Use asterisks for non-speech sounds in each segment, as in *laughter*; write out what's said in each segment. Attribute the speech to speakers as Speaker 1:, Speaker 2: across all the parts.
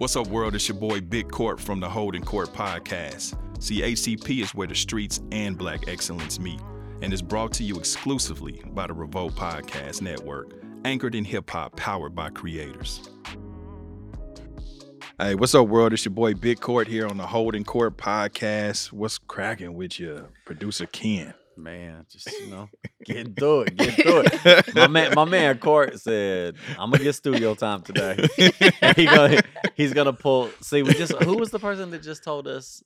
Speaker 1: What's up, world? It's your boy Big Court from the Holding Court Podcast. See, ACP is where the streets and black excellence meet, and is brought to you exclusively by the Revolt Podcast Network, anchored in hip hop, powered by creators. Hey, what's up, world? It's your boy Big Court here on the Holding Court Podcast. What's cracking with you, producer Ken?
Speaker 2: Man, just you know, *laughs* get through it, get through it. My man, my man Court said, "I'm gonna get studio time today." *laughs* he gonna, he's gonna pull. See, we just who was the person that just told us?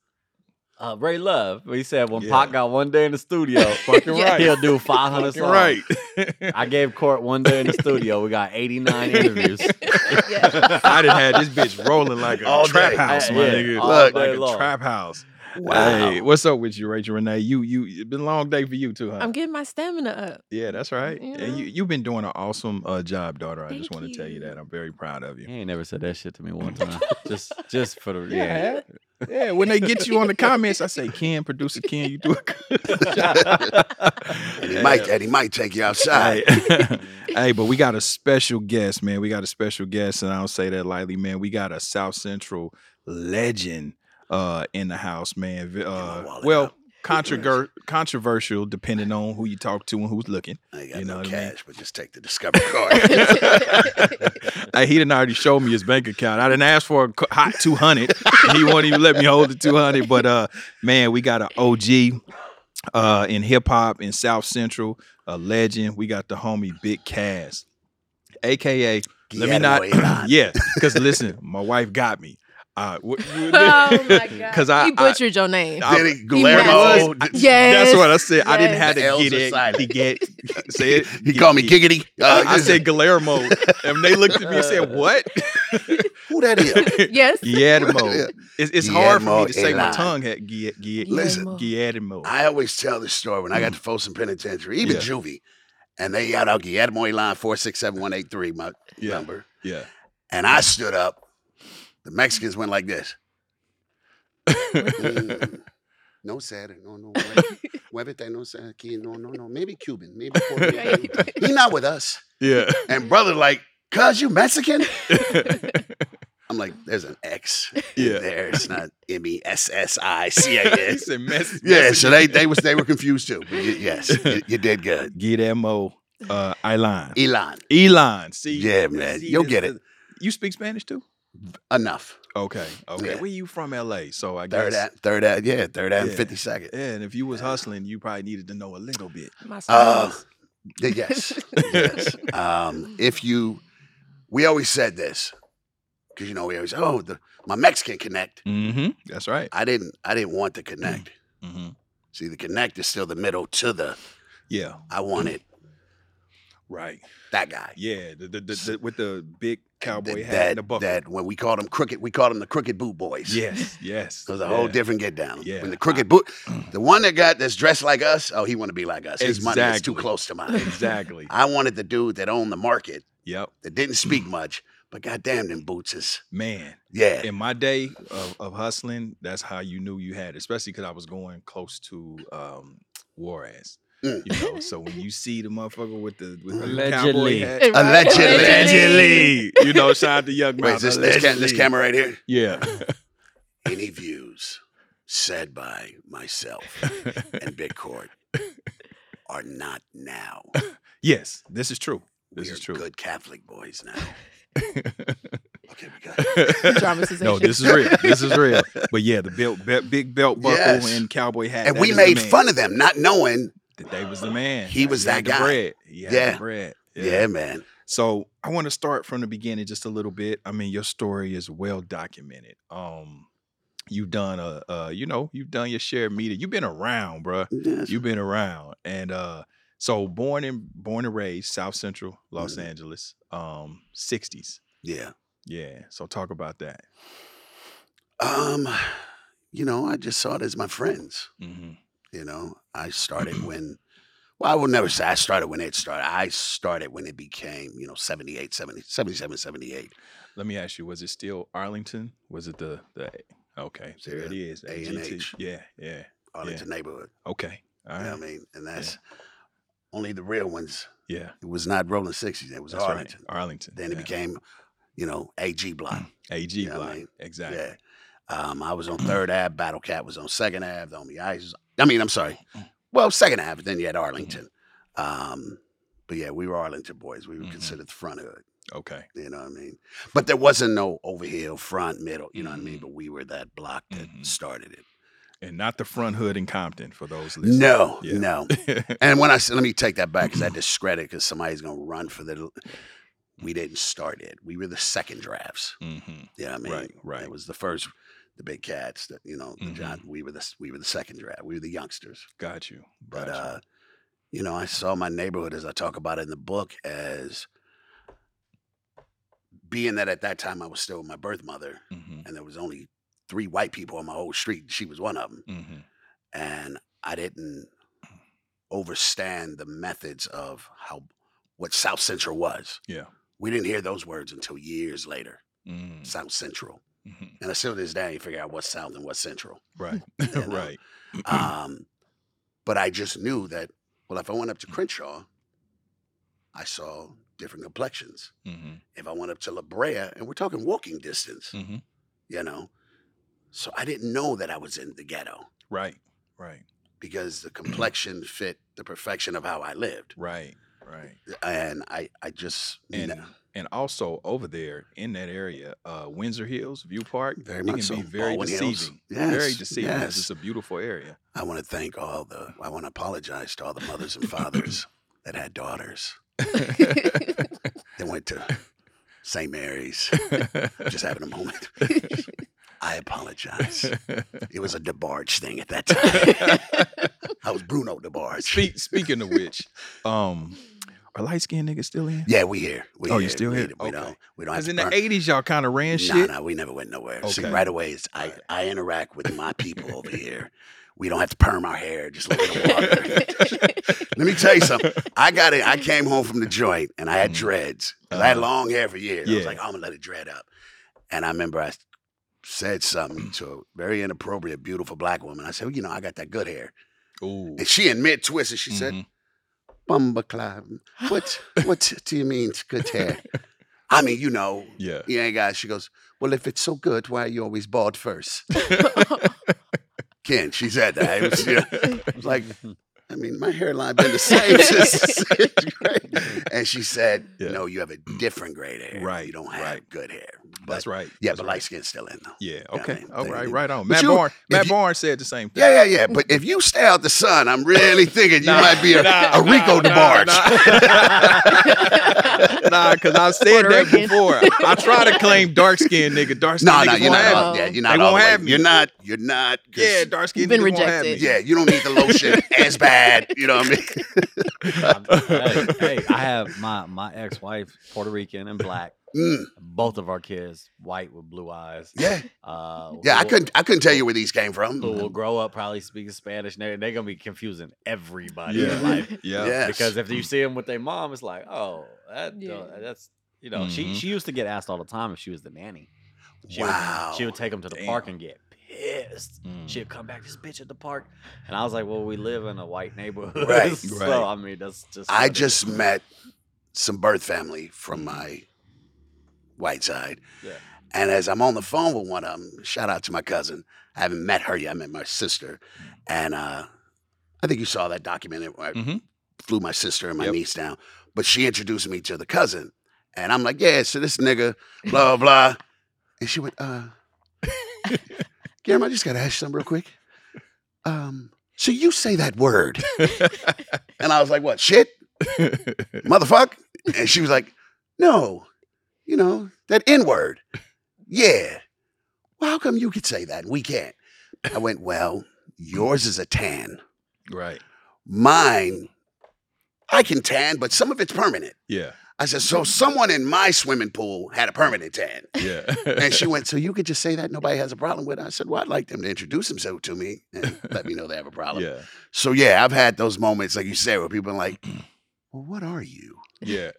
Speaker 2: Uh, Ray Love. He said when
Speaker 1: Yeah.
Speaker 2: Pac got one day in the studio, *laughs*
Speaker 1: Fucking right.
Speaker 2: he'll do 500
Speaker 1: Fucking
Speaker 2: songs.
Speaker 1: right.
Speaker 2: I gave Court one day in the studio. We got 89 interviews.
Speaker 1: I done had this bitch rolling like a
Speaker 3: All
Speaker 1: trap
Speaker 3: day.
Speaker 1: house, my
Speaker 2: Yeah,
Speaker 1: nigga. Look,
Speaker 2: day
Speaker 1: like a
Speaker 2: long.
Speaker 1: trap house.
Speaker 3: Wow.
Speaker 1: Hey, what's up with you, Rachel Renee? You you it's been a long day for you too, huh?
Speaker 4: I'm getting my stamina up.
Speaker 1: yeah, that's right.
Speaker 4: You
Speaker 1: And you
Speaker 4: know?
Speaker 1: you've been doing an awesome uh, job, daughter. I just want to tell you
Speaker 4: you.
Speaker 1: that. I'm very proud of you.
Speaker 2: He ain't never said that shit to me one time. *laughs* just, just for the
Speaker 1: Yeah,
Speaker 2: yeah.
Speaker 1: Yeah, when they get you on the comments, I say, Ken, producer Ken, you do a good *laughs* job.
Speaker 3: And he might, and he might take you outside.
Speaker 1: Hey. *laughs* hey, but we got a special guest, man. We got a special guest, and I don't say that lightly, man. We got a South Central legend uh, in the house, man. Uh, well, controver- controversial, depending on who you talk to and who's looking.
Speaker 3: I ain't got
Speaker 1: You know
Speaker 3: no
Speaker 1: what I mean?
Speaker 3: cash, but just take the Discover card. *laughs* *laughs*
Speaker 1: Hey, he didn't already show me his bank account. I didn't ask for a hot two hundred. he won't even let me hold the two hundred. But uh, man, we got an OG uh in hip hop in South Central, a legend. We got the homie Big Caz, aka. Let me not. *clears throat* Yeah, because listen, my wife got me. Uh, *laughs*
Speaker 4: Oh my god! *laughs*
Speaker 1: 'Cause I-
Speaker 4: he butchered your name.
Speaker 1: I-
Speaker 3: Did he, Guillermo?
Speaker 4: messed- Yes.
Speaker 1: That's what I said. I didn't have
Speaker 3: The
Speaker 1: to get it.
Speaker 3: silent.
Speaker 1: He get *laughs* say it.
Speaker 3: He called me Giggity.
Speaker 1: I,
Speaker 3: Uh,
Speaker 1: I said Guillermo, and they looked at me and said, "What?"
Speaker 3: who that is?
Speaker 4: Yes.
Speaker 1: Guillermo.
Speaker 3: Yeah.
Speaker 1: It's, it's hard for me to say my
Speaker 3: Elon.
Speaker 1: tongue had Gu- Gu-
Speaker 3: Listen.
Speaker 1: Guillermo.
Speaker 3: I always tell this story when I got to Folsom Penitentiary, even
Speaker 1: Yeah.
Speaker 3: Juvie, and they yelled out Guillermo Elon four six seven one eight three, my
Speaker 1: Yeah.
Speaker 3: number,
Speaker 1: yeah.
Speaker 3: and I stood up. The Mexicans went like this. Mm, *laughs* no sad, no no. Muévete, no sad, aquí, no no no. Maybe Cuban, maybe *laughs* Puerto Rican. He not with us.
Speaker 1: Yeah.
Speaker 3: And brother, like, cuz you Mexican? *laughs* I'm like, there's an X
Speaker 1: Yeah.
Speaker 3: there. It's not M E S S I C A S. Yeah, so they they was they were confused too. But y- yes, you, you did good.
Speaker 1: Guillermo uh, Elon.
Speaker 3: Elon,
Speaker 1: Elon. See?
Speaker 3: Yeah, man. You'll get it.
Speaker 1: You speak Spanish too?
Speaker 3: Enough.
Speaker 1: Okay. Okay.
Speaker 3: Yeah.
Speaker 1: Where you from LA? So I
Speaker 3: Third
Speaker 1: guess.
Speaker 3: at third at yeah, third at and
Speaker 1: Yeah.
Speaker 3: fifty second.
Speaker 1: Yeah, and if you was hustling, you probably needed to know a little bit.
Speaker 4: My
Speaker 3: Uh, yes, *laughs* yes. Um, if you, we always said this because you know we always oh the my Mexican connect.
Speaker 1: Mm-hmm. That's right.
Speaker 3: I didn't I didn't want the connect.
Speaker 1: Mm-hmm.
Speaker 3: See, the connect is still the middle to the.
Speaker 1: Yeah.
Speaker 3: I wanted
Speaker 1: Right.
Speaker 3: that guy.
Speaker 1: Yeah. The, the, the, the- with the big cowboy
Speaker 3: Th-
Speaker 1: hat
Speaker 3: that
Speaker 1: and the
Speaker 3: that when we called him crooked, we called them the crooked boot boys.
Speaker 1: Yes. Yes.
Speaker 3: It was a whole different get down.
Speaker 1: Yeah.
Speaker 3: When the crooked boot, *clears throat* the one that got that's dressed like us, oh, he want to be like us. His money is too close to mine.
Speaker 1: Exactly.
Speaker 3: I wanted the dude that owned the market
Speaker 1: Yep.
Speaker 3: that didn't speak *clears throat* much, but goddamn them boots is
Speaker 1: Man.
Speaker 3: yeah.
Speaker 1: in my day of, of hustling, that's how you knew you had, it, especially because I was going close to um, Juarez.
Speaker 3: Mm.
Speaker 1: You know, so when you see the motherfucker with the, with the cowboy hat,
Speaker 4: Right.
Speaker 3: Allegedly.
Speaker 1: allegedly, you know, shout out to Young
Speaker 3: Wait, is this this, ca- this camera right here?
Speaker 1: Yeah, *laughs*
Speaker 3: Any views said by myself and Big Court are not now.
Speaker 1: yes, this is true. This
Speaker 3: we
Speaker 1: is true.
Speaker 3: good Catholic boys now. *laughs* Okay, we got it. *laughs*
Speaker 1: No, this is real. This is real. But yeah, the belt, be- big belt buckle
Speaker 3: Yes.
Speaker 1: and cowboy hat.
Speaker 3: and we made fun of them, not knowing.
Speaker 1: That they was the man.
Speaker 3: He was
Speaker 1: had
Speaker 3: that guy.
Speaker 1: bread. He
Speaker 3: Yeah.
Speaker 1: the bread.
Speaker 3: Yeah, man.
Speaker 1: So I want to start from the beginning just a little bit. I mean, your story is well documented. Um, you've done a, uh, you know, you've done your share of media. You've been around, bruh.
Speaker 3: Yes.
Speaker 1: You've been around, and uh, so born and born and raised South Central Los
Speaker 3: Mhm.
Speaker 1: Angeles, um, '60s.
Speaker 3: Yeah.
Speaker 1: Yeah. So talk about that.
Speaker 3: Um, you know, I just saw it as my friends.
Speaker 1: hmm
Speaker 3: You know, I started when, well, I will never say I started when it started. I started when it became, you know, 78, 70, 77, 78.
Speaker 1: Let me ask you: Was it still Arlington? Was it the the? Okay, there it
Speaker 3: Yeah,
Speaker 1: is.
Speaker 3: A and
Speaker 1: AGT.
Speaker 3: H.
Speaker 1: Yeah, yeah.
Speaker 3: Arlington neighborhood.
Speaker 1: Okay. All right.
Speaker 3: You know what I mean? And that's only the real ones.
Speaker 1: Yeah,
Speaker 3: It was not Rollin 60s. It was
Speaker 1: that's
Speaker 3: Arlington.
Speaker 1: right. Arlington.
Speaker 3: Then it became, you know, AG block.
Speaker 1: AG
Speaker 3: you know what I
Speaker 1: block.
Speaker 3: mean?
Speaker 1: Exactly.
Speaker 3: Um, I was on Third Ave. Battle Cat was on Second Ave. The Homie Ice. was- I mean, I'm sorry. Well, Second Ave. Then you had Arlington. Um, but yeah, we were Arlington boys. We were
Speaker 1: Mhm.
Speaker 3: considered the front hood.
Speaker 1: Okay.
Speaker 3: You know what I mean? But there wasn't no overhill, front, middle. You know what I mean?
Speaker 1: Mhm.
Speaker 3: But we were that block that
Speaker 1: Mhm.
Speaker 3: started it.
Speaker 1: And not the front hood in Compton for those listening.
Speaker 3: No,
Speaker 1: Yeah.
Speaker 3: no. *laughs* And when I said, let me take that back because I discredit because somebody's gonna run for the. We didn't start it. We were the second drafts.
Speaker 1: hmm
Speaker 3: You know what I mean?
Speaker 1: Right, right.
Speaker 3: It was the first, the big cats. That you know, the
Speaker 1: Mhm.
Speaker 3: John. We were the we were the second draft. We were the youngsters.
Speaker 1: Got you.
Speaker 3: But
Speaker 1: Got
Speaker 3: uh, you know, I saw my neighborhood as I talk about it in the book as being that at that time I was still with my birth mother,
Speaker 1: you. hmm
Speaker 3: and there was only three white people on my whole street. She was one of them,
Speaker 1: hmm
Speaker 3: and I didn't overstand the methods of how what South Central was.
Speaker 1: Yeah.
Speaker 3: We didn't hear those words until years later.
Speaker 1: hmm
Speaker 3: South Central,
Speaker 1: hmm
Speaker 3: and I still to this day ain't figure out what's South and what's Central.
Speaker 1: Right. *laughs*
Speaker 3: know,
Speaker 1: right. *clears throat*
Speaker 3: Um, but I just knew that. Well, if I went up to Crenshaw, I saw different complexions.
Speaker 1: hmm
Speaker 3: If I went up to La Brea, and we're talking walking distance,
Speaker 1: hmm
Speaker 3: you know, so I didn't know that I was in the ghetto
Speaker 1: Right. Right.
Speaker 3: because the *clears throat* complexion fit the perfection of how I lived,
Speaker 1: Right. Right.
Speaker 3: and I, I just
Speaker 1: And
Speaker 3: kn-
Speaker 1: and also over there in that area, uh, Windsor Hills, View Park,
Speaker 3: Very
Speaker 1: it
Speaker 3: much
Speaker 1: can
Speaker 3: so.
Speaker 1: be very
Speaker 3: Baldwin
Speaker 1: deceiving. Very
Speaker 3: Yes,
Speaker 1: deceiving. 'cause
Speaker 3: yes.
Speaker 1: It's a beautiful area.
Speaker 3: I want to thank all the. I want to apologize to all the mothers and fathers that had daughters *laughs* that went to St. Mary's. Just having a moment. I apologize. It was a DeBarge thing at that time. *laughs* I was Bruno DeBarge.
Speaker 1: Speak, speaking of which, um, are light skinned niggas still in?
Speaker 3: Yeah, we here. We
Speaker 1: Oh, you still
Speaker 3: we,
Speaker 1: here?
Speaker 3: We
Speaker 1: Okay.
Speaker 3: don't. We don't
Speaker 1: Because in the '80s, y'all kind of ran
Speaker 3: No,
Speaker 1: shit.
Speaker 3: no, we never went nowhere. See, right away, it's, I, I interact with my people over here. We don't have to perm our hair, just the water. *laughs* Let me tell you something. I got it. I came home from the joint and I had
Speaker 1: dreads.
Speaker 3: dreads. 'Cause I had
Speaker 1: Uh-huh.
Speaker 3: long hair for years. I was like, "Oh, I'm gonna let it dread up. And I remember I said something mm. to a very inappropriate, beautiful black woman. I said, well, you know, I got that good hair.
Speaker 1: Ooh.
Speaker 3: And she in mid twisted, she said,
Speaker 1: mm-hmm.
Speaker 3: Bumbaclab, what what *laughs* do you mean it's good hair? I mean, you know,
Speaker 1: Yeah.
Speaker 3: Yeah, guys. she goes, Well, if it's so good, why are you always bald first? *laughs* Ken, she said that. It was, you know, it was like, *laughs* I mean, my hairline been the same *laughs* since sixth grade. And she said,
Speaker 1: Yeah.
Speaker 3: No, you have a different grade hair.
Speaker 1: Right,
Speaker 3: You don't have
Speaker 1: right.
Speaker 3: good hair. But,
Speaker 1: That's right.
Speaker 3: Yeah,
Speaker 1: That's
Speaker 3: but
Speaker 1: right.
Speaker 3: light skin's still in though.
Speaker 1: Yeah. Okay.
Speaker 3: mean,
Speaker 1: All
Speaker 3: they-
Speaker 1: right.
Speaker 3: they-
Speaker 1: Right on.
Speaker 3: But
Speaker 1: Matt
Speaker 3: you-
Speaker 1: Barnes. Matt
Speaker 3: you-
Speaker 1: Barnes said the same thing.
Speaker 3: Yeah, yeah, yeah. But if you stay out the sun, I'm really thinking you *laughs*
Speaker 1: Nah,
Speaker 3: might be a,
Speaker 1: nah,
Speaker 3: a Rico
Speaker 1: nah,
Speaker 3: DeBarge.
Speaker 1: Nah, *laughs* nah, because I've said that before. I try to claim dark skinned nigga. Dark skinned
Speaker 3: No,
Speaker 1: niggas
Speaker 3: no, you're
Speaker 1: won't
Speaker 3: All, yeah, you're not.
Speaker 1: They won't
Speaker 3: the way-
Speaker 1: have me.
Speaker 3: You're not. You're not. 'cause-
Speaker 1: Yeah, dark skinned
Speaker 4: You've been
Speaker 1: niggas won't have me.
Speaker 4: rejected.
Speaker 3: Yeah, you don't need the lotion as bad. You know what I mean? *laughs*
Speaker 2: hey, hey, I have my my ex wife Puerto Rican and black.
Speaker 3: Mm,
Speaker 2: Both of our kids white with blue eyes.
Speaker 3: yeah,
Speaker 2: Uh,
Speaker 3: yeah. I couldn't. I couldn't tell you where these came from.
Speaker 2: Who will grow up probably speaking Spanish? They're, they're gonna be confusing everybody
Speaker 1: Yeah.
Speaker 2: in life. *laughs*
Speaker 1: Yeah.
Speaker 3: Yes.
Speaker 2: Because if you see them with their mom, it's like, oh, that
Speaker 4: Yeah.
Speaker 2: uh, that's you know. She
Speaker 1: Mhm.
Speaker 2: she used to get asked all the time if she was the nanny. She
Speaker 3: Wow.
Speaker 2: Would, she would take them to the park and get pissed.
Speaker 1: Mm.
Speaker 2: She'd come back, this bitch at the park, and I was like, well, we live in a white neighborhood,
Speaker 3: Right. *laughs*
Speaker 2: so
Speaker 1: Right.
Speaker 2: I mean, that's just.
Speaker 3: I just
Speaker 2: is.
Speaker 3: met some birth family from my white side,
Speaker 2: Yeah.
Speaker 3: and as I'm on the phone with one of them, shout out to my cousin. I haven't met her yet. I met my sister, and uh, I think you saw that documentary where I
Speaker 1: Mhm.
Speaker 3: flew my sister and my
Speaker 1: Yep.
Speaker 3: niece down. But she introduced me to the cousin, And I'm like, yeah, so this nigga, blah, blah, blah. *laughs* And she went, uh, *laughs* Gary, I just got to ask you something real quick. Um, so you say that word. *laughs* and I was like, what, shit? Motherfuck? And she was like, no, you know, that N word. Yeah. Well, how come you could say that and we can't? I went, well, yours is a tan.
Speaker 1: right.
Speaker 3: Mine, I can tan, but some of it's permanent.
Speaker 1: Yeah.
Speaker 3: I said, so someone in my swimming pool had a permanent tan.
Speaker 1: Yeah.
Speaker 3: And she went, *laughs* so you could just say that nobody has a problem with it? I said, well, I'd like them to introduce themselves to me and let me know they have a problem.
Speaker 1: Yeah.
Speaker 3: So yeah, I've had those moments, like you said, where people are like, *clears throat* well, what are you?
Speaker 1: Yeah.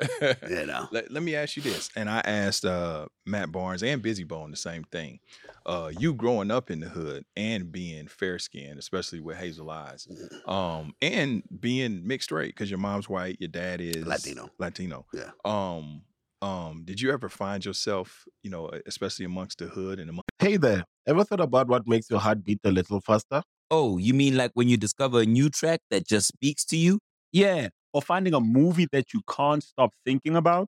Speaker 3: You know? *laughs*
Speaker 1: let, let me ask you this. And I asked uh, Matt Barnes and Bizzy Bone the same thing. Uh, you growing up in the hood and being fair skinned, especially with hazel eyes,
Speaker 3: Mm-hmm.
Speaker 1: um, and being mixed race because your mom's white, your dad is
Speaker 3: Latino.
Speaker 1: Latino.
Speaker 3: Yeah.
Speaker 1: Um, um, did you ever find yourself, you know, especially amongst the hood and among
Speaker 5: Hey there, ever thought about what makes your heart beat a little faster?
Speaker 6: Oh, you mean like when you discover a new track that just speaks to you?
Speaker 7: Yeah. Or finding a movie that you can't stop thinking about.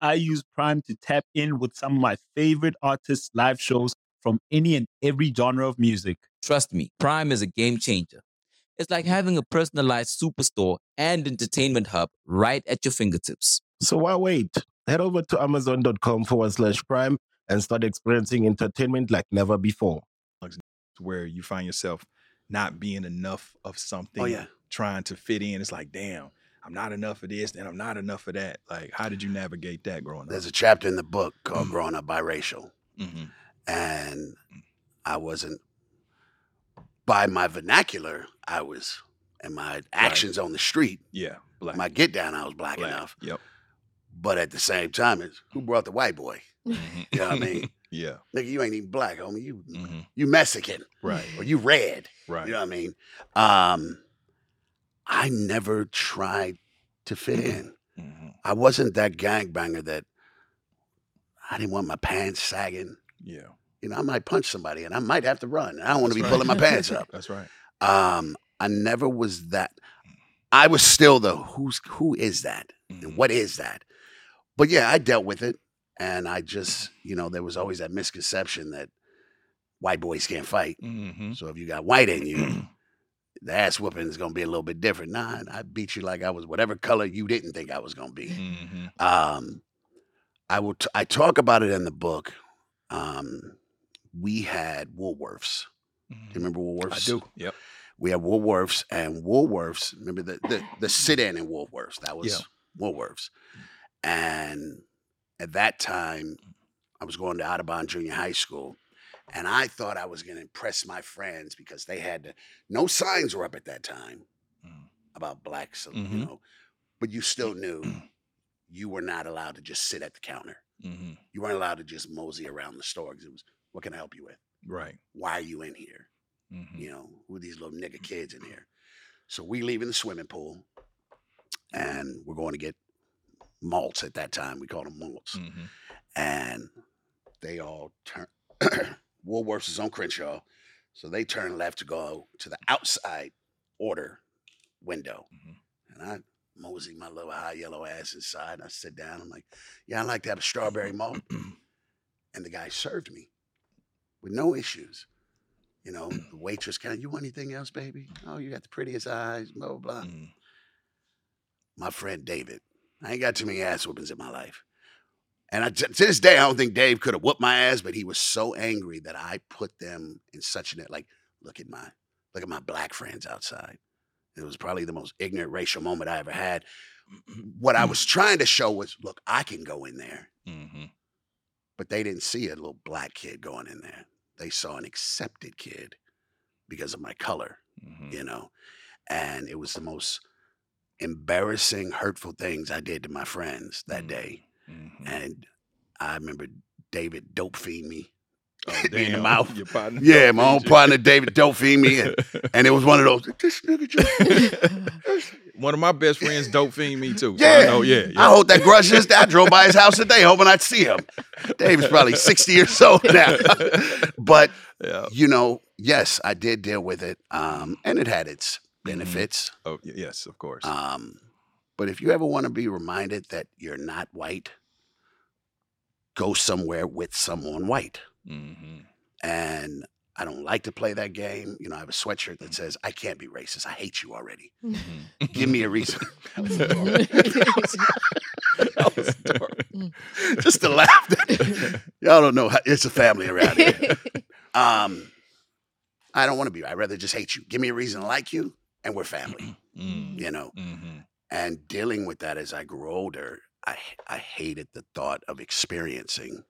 Speaker 7: I use Prime to tap in with some of my favorite artists' live shows from any and every genre of music.
Speaker 6: Trust me, Prime is a game changer. It's like having a personalized superstore and entertainment hub right at your fingertips.
Speaker 5: So why wait? Head over to amazon.com forward slash prime and start experiencing entertainment like never before.
Speaker 1: where you find yourself not being enough of oh, something,
Speaker 3: Oh, yeah.
Speaker 1: trying to fit in. It's like, damn, I'm not enough of this and I'm not enough of that. Like, how did you navigate that growing up?
Speaker 3: There's a chapter in the book called Growing Up Biracial.
Speaker 1: hmm
Speaker 3: And I wasn't, by my vernacular, I was, and my actions on the street,
Speaker 1: Yeah, black.
Speaker 3: my get down, I was black,
Speaker 1: black.
Speaker 3: enough.
Speaker 1: Yep.
Speaker 3: But at the same time, it's who brought the white boy?
Speaker 1: Mhm. *laughs*
Speaker 3: You know what I mean? *laughs*
Speaker 1: yeah.
Speaker 3: Nigga, you ain't even black, homie. You
Speaker 1: hmm
Speaker 3: you Mexican
Speaker 1: Right.
Speaker 3: or you red.
Speaker 1: Right.
Speaker 3: You know what I mean? Um, I never tried to fit in.
Speaker 1: hmm
Speaker 3: I wasn't that gangbanger that I didn't want my pants sagging.
Speaker 1: Yeah.
Speaker 3: You know, I might punch somebody and I might have to run. I don't want to be
Speaker 1: That's
Speaker 3: pulling my pants up. *laughs*
Speaker 1: That's right.
Speaker 3: Um, I never was that. I was still the who's who is that? And
Speaker 1: Mhm.
Speaker 3: what is that? But yeah, I dealt with it, and I just *clears throat* you know there was always that misconception that white boys can't fight.
Speaker 1: Mhm.
Speaker 3: So if you got white in you, *clears throat* the ass whooping is gonna be a little bit different. Nah, I beat you like I was whatever color you didn't think I was gonna be.
Speaker 1: Mhm.
Speaker 3: Um, I will. T- I talk about it in the book. Um, we had Woolworths. Do
Speaker 1: Mhm.
Speaker 3: you remember Woolworths?
Speaker 1: I do. Yep.
Speaker 3: We had Woolworths and Woolworths. Remember the the, the sit in in Woolworths? That was
Speaker 1: Yeah.
Speaker 3: Woolworths. And at that time, I was going to Audubon Junior High School, and I thought I was going to impress my friends because they had to, no signs were up at that time
Speaker 1: Mhm.
Speaker 3: about blacks, you
Speaker 1: Mhm.
Speaker 3: know, but you still knew you were not allowed to just sit at the counter.
Speaker 1: hmm
Speaker 3: You weren't allowed to just mosey around the store because it was, what can I help you with?
Speaker 1: Right.
Speaker 3: Why are you in here?
Speaker 1: hmm
Speaker 3: You know, who are these little nigga kids in here? So we leave in the swimming pool and we're going to get malts at that time. We called them malts.
Speaker 1: hmm
Speaker 3: And they all turn, *clears throat* Woolworths is on Crenshaw. So they turn left to go to the outside order window.
Speaker 1: Mhm.
Speaker 3: And I mosey my little high yellow ass inside. And I sit down. I'm like, yeah, I'd like to have a strawberry malt. *clears throat* and the guy served me with no issues. You know, the waitress kind of, you want anything else, baby? Oh, you got the prettiest eyes, blah, blah, blah.
Speaker 1: Mhm.
Speaker 3: My friend David. I ain't got too many ass whoopings in my life. And I, to this day, I don't think Dave could have whooped my ass, but he was so angry that I put them in such a like, look at my, look at my black friends outside. It was probably the most ignorant racial moment I ever had. What I was trying to show was, look, I can go in there.
Speaker 1: Mhm.
Speaker 3: but they didn't see a little black kid going in there. They saw an accepted kid because of my color,
Speaker 1: Mhm.
Speaker 3: you know. And it was the most embarrassing, hurtful things I did to my friends that
Speaker 1: Mm.
Speaker 3: day.
Speaker 1: Mhm.
Speaker 3: And I remember David dope fiend me.
Speaker 1: Oh, *laughs*
Speaker 3: in the mouth. Yeah, my own partner David dope fiend me, and, *laughs* and it was one of those. This nigga just. *laughs*
Speaker 1: One of my best friends dope fiend me too. So
Speaker 3: Yeah.
Speaker 1: I know, yeah, yeah.
Speaker 3: I hold that grudge this. I drove by his house today, hoping I'd see him. David's probably sixty years old now, but
Speaker 1: yeah.
Speaker 3: you know, yes, I did deal with it, um, and it had its benefits.
Speaker 1: Oh, yes, of course.
Speaker 3: Um, but if you ever want to be reminded that you're not white, go somewhere with someone white.
Speaker 1: hmm
Speaker 3: And I don't like to play that game. You know, I have a sweatshirt that says, I can't be racist. I hate you already. Give me a reason. *laughs* *laughs* Just to laugh. Y'all don't know. How, it's a family around here. *laughs* Um, I don't want to be. I'd rather just hate you. Give me a reason to like you, and we're family.
Speaker 1: Mm-hmm.
Speaker 3: You know.
Speaker 1: hmm
Speaker 3: And dealing with that as I grew older, I I hated the thought of experiencing.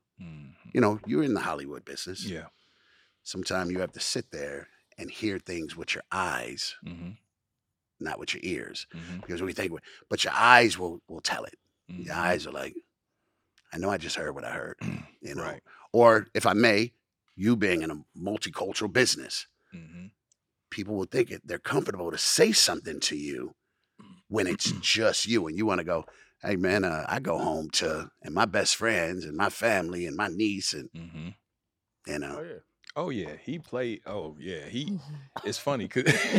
Speaker 3: You know, you're in the Hollywood business.
Speaker 1: Yeah.
Speaker 3: Sometimes you have to sit there and hear things with your eyes,
Speaker 1: hmm
Speaker 3: not with your ears,
Speaker 1: hmm
Speaker 3: because we think, but your eyes will will tell it.
Speaker 1: Mm-hmm.
Speaker 3: Your eyes are like, I know I just heard what I heard. *clears throat* You know,
Speaker 1: Right.
Speaker 3: or if I may, you being in a multicultural business,
Speaker 1: hmm
Speaker 3: people will think it, they're comfortable to say something to you when it's *clears throat* just you and you want to go hey man uh, i go home to and my best friends and my family and my niece and
Speaker 1: hmm
Speaker 3: you know
Speaker 2: Oh yeah.
Speaker 1: Oh yeah, he played. Oh yeah, he. *laughs* It's funny because *laughs*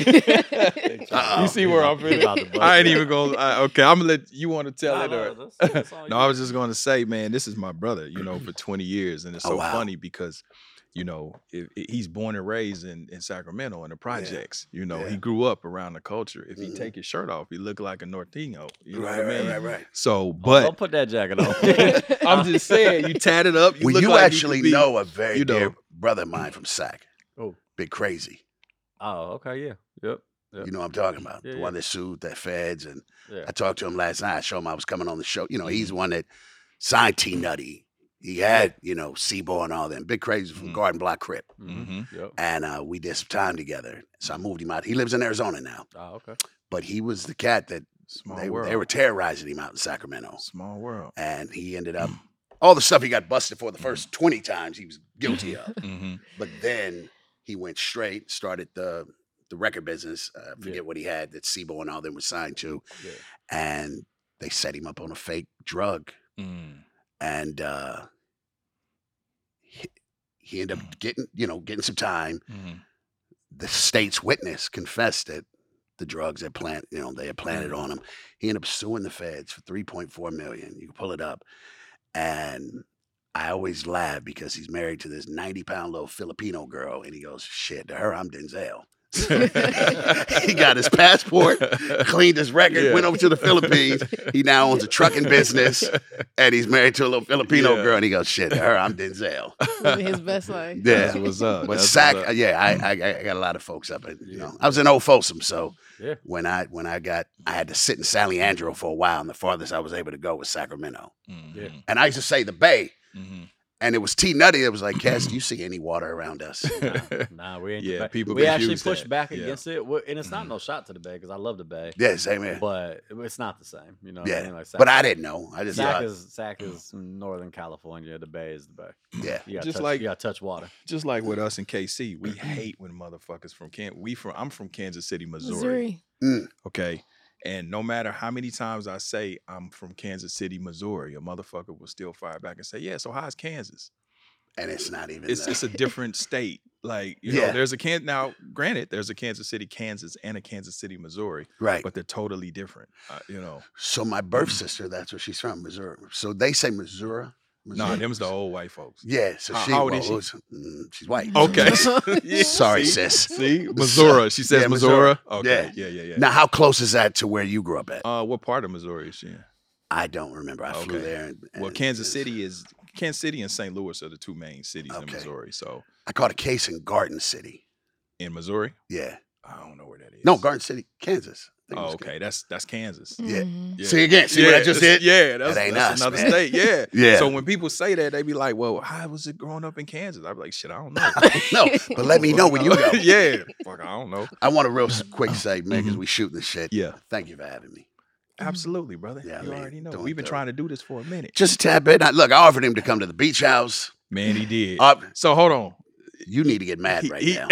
Speaker 1: you see where I'm
Speaker 2: He about to
Speaker 1: finna.
Speaker 2: bust *laughs*
Speaker 1: I ain't even gonna. I, okay, I'm gonna let you want to tell
Speaker 2: Nah,
Speaker 1: it or.
Speaker 2: that's- that's
Speaker 1: no. I was just going to say, man, this is my brother, you know, for 20 years. And it's
Speaker 3: Oh,
Speaker 1: so
Speaker 3: wow.
Speaker 1: funny because, you know, it, it- he's born and raised in, in Sacramento in the projects. You know,
Speaker 3: Yeah.
Speaker 1: he grew up around the culture. If he
Speaker 3: Mhm.
Speaker 1: take his shirt off, he look like a Norteño. You know
Speaker 3: right,
Speaker 1: what I mean?
Speaker 3: right right right
Speaker 1: So,
Speaker 2: Oh,
Speaker 1: but
Speaker 2: don't put that jacket on. *laughs*
Speaker 1: I'm *laughs* just saying, you tatted up. You
Speaker 3: well
Speaker 1: look
Speaker 3: you
Speaker 1: like
Speaker 3: actually
Speaker 1: could be-
Speaker 3: know a very
Speaker 1: you know.
Speaker 3: dear brother of mine from sac
Speaker 2: Oh.
Speaker 3: big crazy
Speaker 2: oh, okay, yeah, yep, yep.
Speaker 3: you know what i'm talking about
Speaker 2: Yeah,
Speaker 3: the
Speaker 2: yeah.
Speaker 3: one that sued that feds and
Speaker 2: yeah.
Speaker 3: i talked to him last night i showed him i was coming on the show you know he's
Speaker 1: Mm-hmm.
Speaker 3: the one that signed t nutty he had you know C-Bo and all them big crazy from
Speaker 1: Mhm.
Speaker 3: garden block crip
Speaker 2: Mhm, Yep.
Speaker 3: and uh, we did some time together. So I moved him out. He lives in Arizona now,
Speaker 2: Oh, okay.
Speaker 3: but he was the cat that
Speaker 1: Small
Speaker 3: they, were-
Speaker 1: world.
Speaker 3: they were terrorizing him out in Sacramento,
Speaker 1: Small world.
Speaker 3: and he ended up *clears throat* all the stuff he got busted for the first twenty times he was guilty of. *laughs*
Speaker 1: hmm
Speaker 3: But then he went straight, started the the record business. Uh, I
Speaker 2: Yeah.
Speaker 3: forget what he had that C-Bo and all them were signed to,
Speaker 2: Yeah.
Speaker 3: and they set him up on a fake drug,
Speaker 1: Mm.
Speaker 3: And uh, he, he ended up getting you know getting some time.
Speaker 1: hmm
Speaker 3: the state's witness confessed that the drugs had plant, you know, they had planted on him. He ended up suing the feds for 3.4 million. You can pull it up. And I always laugh because he's married to this 90 pound little Filipino girl. And he goes, shit, to her, I'm Denzel. *laughs* he got his passport, cleaned his record,
Speaker 1: Yeah.
Speaker 3: went over to the Philippines. He now owns a trucking business *laughs* and he's married to a little Filipino
Speaker 1: Yeah.
Speaker 3: girl. And he goes, shit, to her, I'm Denzel.
Speaker 4: Living his best life.
Speaker 3: Yeah.
Speaker 1: That's what's up.
Speaker 3: But
Speaker 1: That's
Speaker 3: Sac,
Speaker 1: up.
Speaker 3: yeah, I, I I got a lot of folks up in you know. I was in Old Folsom, so
Speaker 2: Yeah.
Speaker 3: when I when I got I had to sit in San Leandro for a while, and the farthest I was able to go was Sacramento.
Speaker 2: Yeah.
Speaker 1: Mhm.
Speaker 3: And I used to say the Bay,
Speaker 1: Mhm.
Speaker 3: And it was T Nutty. It was like, *clears throat* Caz, do you see any water around us? *laughs*
Speaker 2: Nah, nah, we ain't.
Speaker 1: Yeah, people
Speaker 2: we actually pushed
Speaker 1: that.
Speaker 2: back
Speaker 1: Yeah.
Speaker 2: against it, we- and it's not
Speaker 1: Mhm.
Speaker 2: no shot to the Bay because I love the Bay,
Speaker 3: Yeah, same here.
Speaker 2: but it's not the same. You know, what I
Speaker 3: Yeah,
Speaker 2: mean? like
Speaker 3: but I didn't know. I just
Speaker 2: Sac
Speaker 3: thought,
Speaker 2: is Sac is Northern California. The Bay is the Bay.
Speaker 3: yeah,
Speaker 2: You
Speaker 1: Just
Speaker 2: touch,
Speaker 1: like-
Speaker 2: you got touch water.
Speaker 1: Just like with us in KC, we *clears throat* hate when motherfuckers from Can we from I'm from Kansas City,
Speaker 4: Missouri.
Speaker 1: Okay. And no matter how many times I say I'm from Kansas City, Missouri, a motherfucker will still fire back and say, Yeah, so how's Kansas?
Speaker 3: and it's not even.
Speaker 1: It's
Speaker 3: the-
Speaker 1: it's a different state. Like, you
Speaker 3: Yeah.
Speaker 1: know, there's a can now, granted, there's a Kansas City, Kansas, and a Kansas City, Missouri,
Speaker 3: right.
Speaker 1: but they're totally different. Uh, you know.
Speaker 3: So my birth sister, that's where she's from, Missouri. So they say Missouri.
Speaker 1: No,
Speaker 3: Missouri.
Speaker 1: them's the old white folks.
Speaker 3: Yeah, so
Speaker 1: How-
Speaker 3: she,
Speaker 1: how old is she?
Speaker 3: was- mm, she's white. *laughs*
Speaker 1: Okay. *laughs* *laughs* Yeah,
Speaker 3: Sorry,
Speaker 1: see?
Speaker 3: sis.
Speaker 1: See? Missouri. She says
Speaker 3: Yeah,
Speaker 1: Missouri.
Speaker 3: Missouri.
Speaker 1: Okay. Yeah, yeah, yeah.
Speaker 3: Now, how close is that to where you grew up at?
Speaker 1: Uh, what part of Missouri is she in?
Speaker 3: I don't remember. I flew
Speaker 1: okay.
Speaker 3: there. And,
Speaker 1: Well,
Speaker 3: and
Speaker 1: Kansas City is Kansas City and St. Louis are the two main cities in Missouri. So
Speaker 3: I caught a case in Garden City.
Speaker 1: in Missouri,
Speaker 3: Yeah.
Speaker 1: I don't know where that is.
Speaker 3: No, Garden City, Kansas. I think it
Speaker 1: Oh,
Speaker 3: was
Speaker 1: okay. That's that's Kansas.
Speaker 3: Yeah.
Speaker 1: Yeah.
Speaker 3: See again, see what I just
Speaker 1: that's-
Speaker 3: did?
Speaker 1: Yeah, that's,
Speaker 3: ain't
Speaker 1: that's
Speaker 3: us,
Speaker 1: another
Speaker 3: man.
Speaker 1: state. Yeah. *laughs*
Speaker 3: Yeah.
Speaker 1: So when people say that, they be like, "Well, how was it growing up in Kansas?" I'm like, "Shit, I don't know." *laughs*
Speaker 3: no, but let me know when you go. *laughs*
Speaker 1: yeah. Fuck, I don't know.
Speaker 3: I want a real quick quick segment because we shooting this shit.
Speaker 1: Yeah.
Speaker 3: Thank you for having me.
Speaker 1: absolutely, brother.
Speaker 3: Yeah,
Speaker 1: you
Speaker 3: man,
Speaker 1: already know. We've been trying to do this for a minute.
Speaker 3: Just tap in. I, look, I offered him to come to the beach house.
Speaker 1: Man, he did.
Speaker 3: Uh,
Speaker 1: so hold on.
Speaker 3: you need to get mad
Speaker 1: He,
Speaker 3: right
Speaker 1: he-
Speaker 3: now.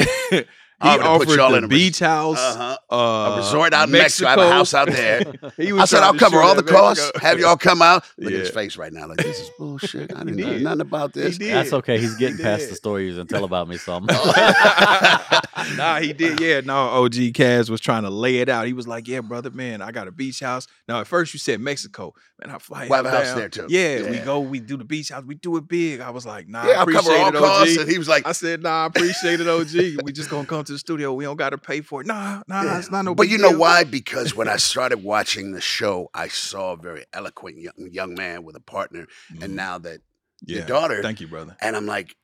Speaker 1: He
Speaker 3: offered to put
Speaker 1: offered
Speaker 3: y'all
Speaker 1: the
Speaker 3: in a
Speaker 1: beach house,
Speaker 3: Uh-huh.
Speaker 1: uh,
Speaker 3: A resort out in Mexico. I have a house out there. *laughs*
Speaker 1: He
Speaker 3: I said I'll cover all
Speaker 1: at
Speaker 3: the costs. Have y'all come out. Look at his face right now. Like this is bullshit. I didn't know nothing about this.
Speaker 2: That's okay. He's getting
Speaker 1: He
Speaker 2: past the stories and tell about me something. *laughs*
Speaker 1: nah, he did. Yeah, no, OG Caz was trying to lay it out. He was like, "Yeah, brother, man, I got a beach house." Now, at first you said Mexico, man. I fly.
Speaker 3: A
Speaker 1: down.
Speaker 3: house there, too.
Speaker 1: Yeah, we go. We do the beach house. We do it big. I was like, "Nah,
Speaker 3: Yeah,
Speaker 1: I
Speaker 3: I'll cover
Speaker 1: appreciate
Speaker 3: all
Speaker 1: it,
Speaker 3: costs.
Speaker 1: OG."
Speaker 3: And he was like,
Speaker 1: I said, "Nah, I appreciate it, OG. we just gonna come to the studio. We don't got to pay for it. Nah, nah,
Speaker 3: Yeah.
Speaker 1: it's not no.
Speaker 3: But you know
Speaker 1: deal."
Speaker 3: why? Because when I started watching the show, I saw a very eloquent young, young man with a partner. And
Speaker 1: Mhm.
Speaker 3: now that
Speaker 1: yeah.
Speaker 3: your daughter,
Speaker 1: Thank you, brother.
Speaker 3: and I'm like,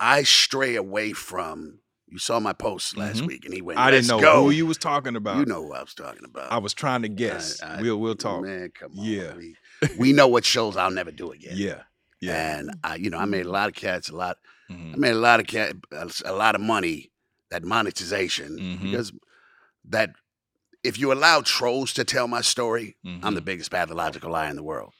Speaker 3: I stray away from. You saw my post last
Speaker 1: Mhm.
Speaker 3: week, and he went.
Speaker 1: I didn't know
Speaker 3: go."
Speaker 1: who you was talking about.
Speaker 3: You know who I was talking about.
Speaker 1: I was trying to guess.
Speaker 3: I- I-
Speaker 1: we'll we'll talk.
Speaker 3: Man, come on.
Speaker 1: Yeah.
Speaker 3: We, *laughs* we know what shows I'll never do again.
Speaker 1: Yeah, yeah.
Speaker 3: And I, you know, I made a lot of cats, a lot. I
Speaker 1: Mhm.
Speaker 3: made a lot of cat, a lot of money. That monetization
Speaker 1: Mhm.
Speaker 3: because that if you allow trolls to tell my story, I'm the
Speaker 1: Mhm.
Speaker 3: biggest pathological liar in the world.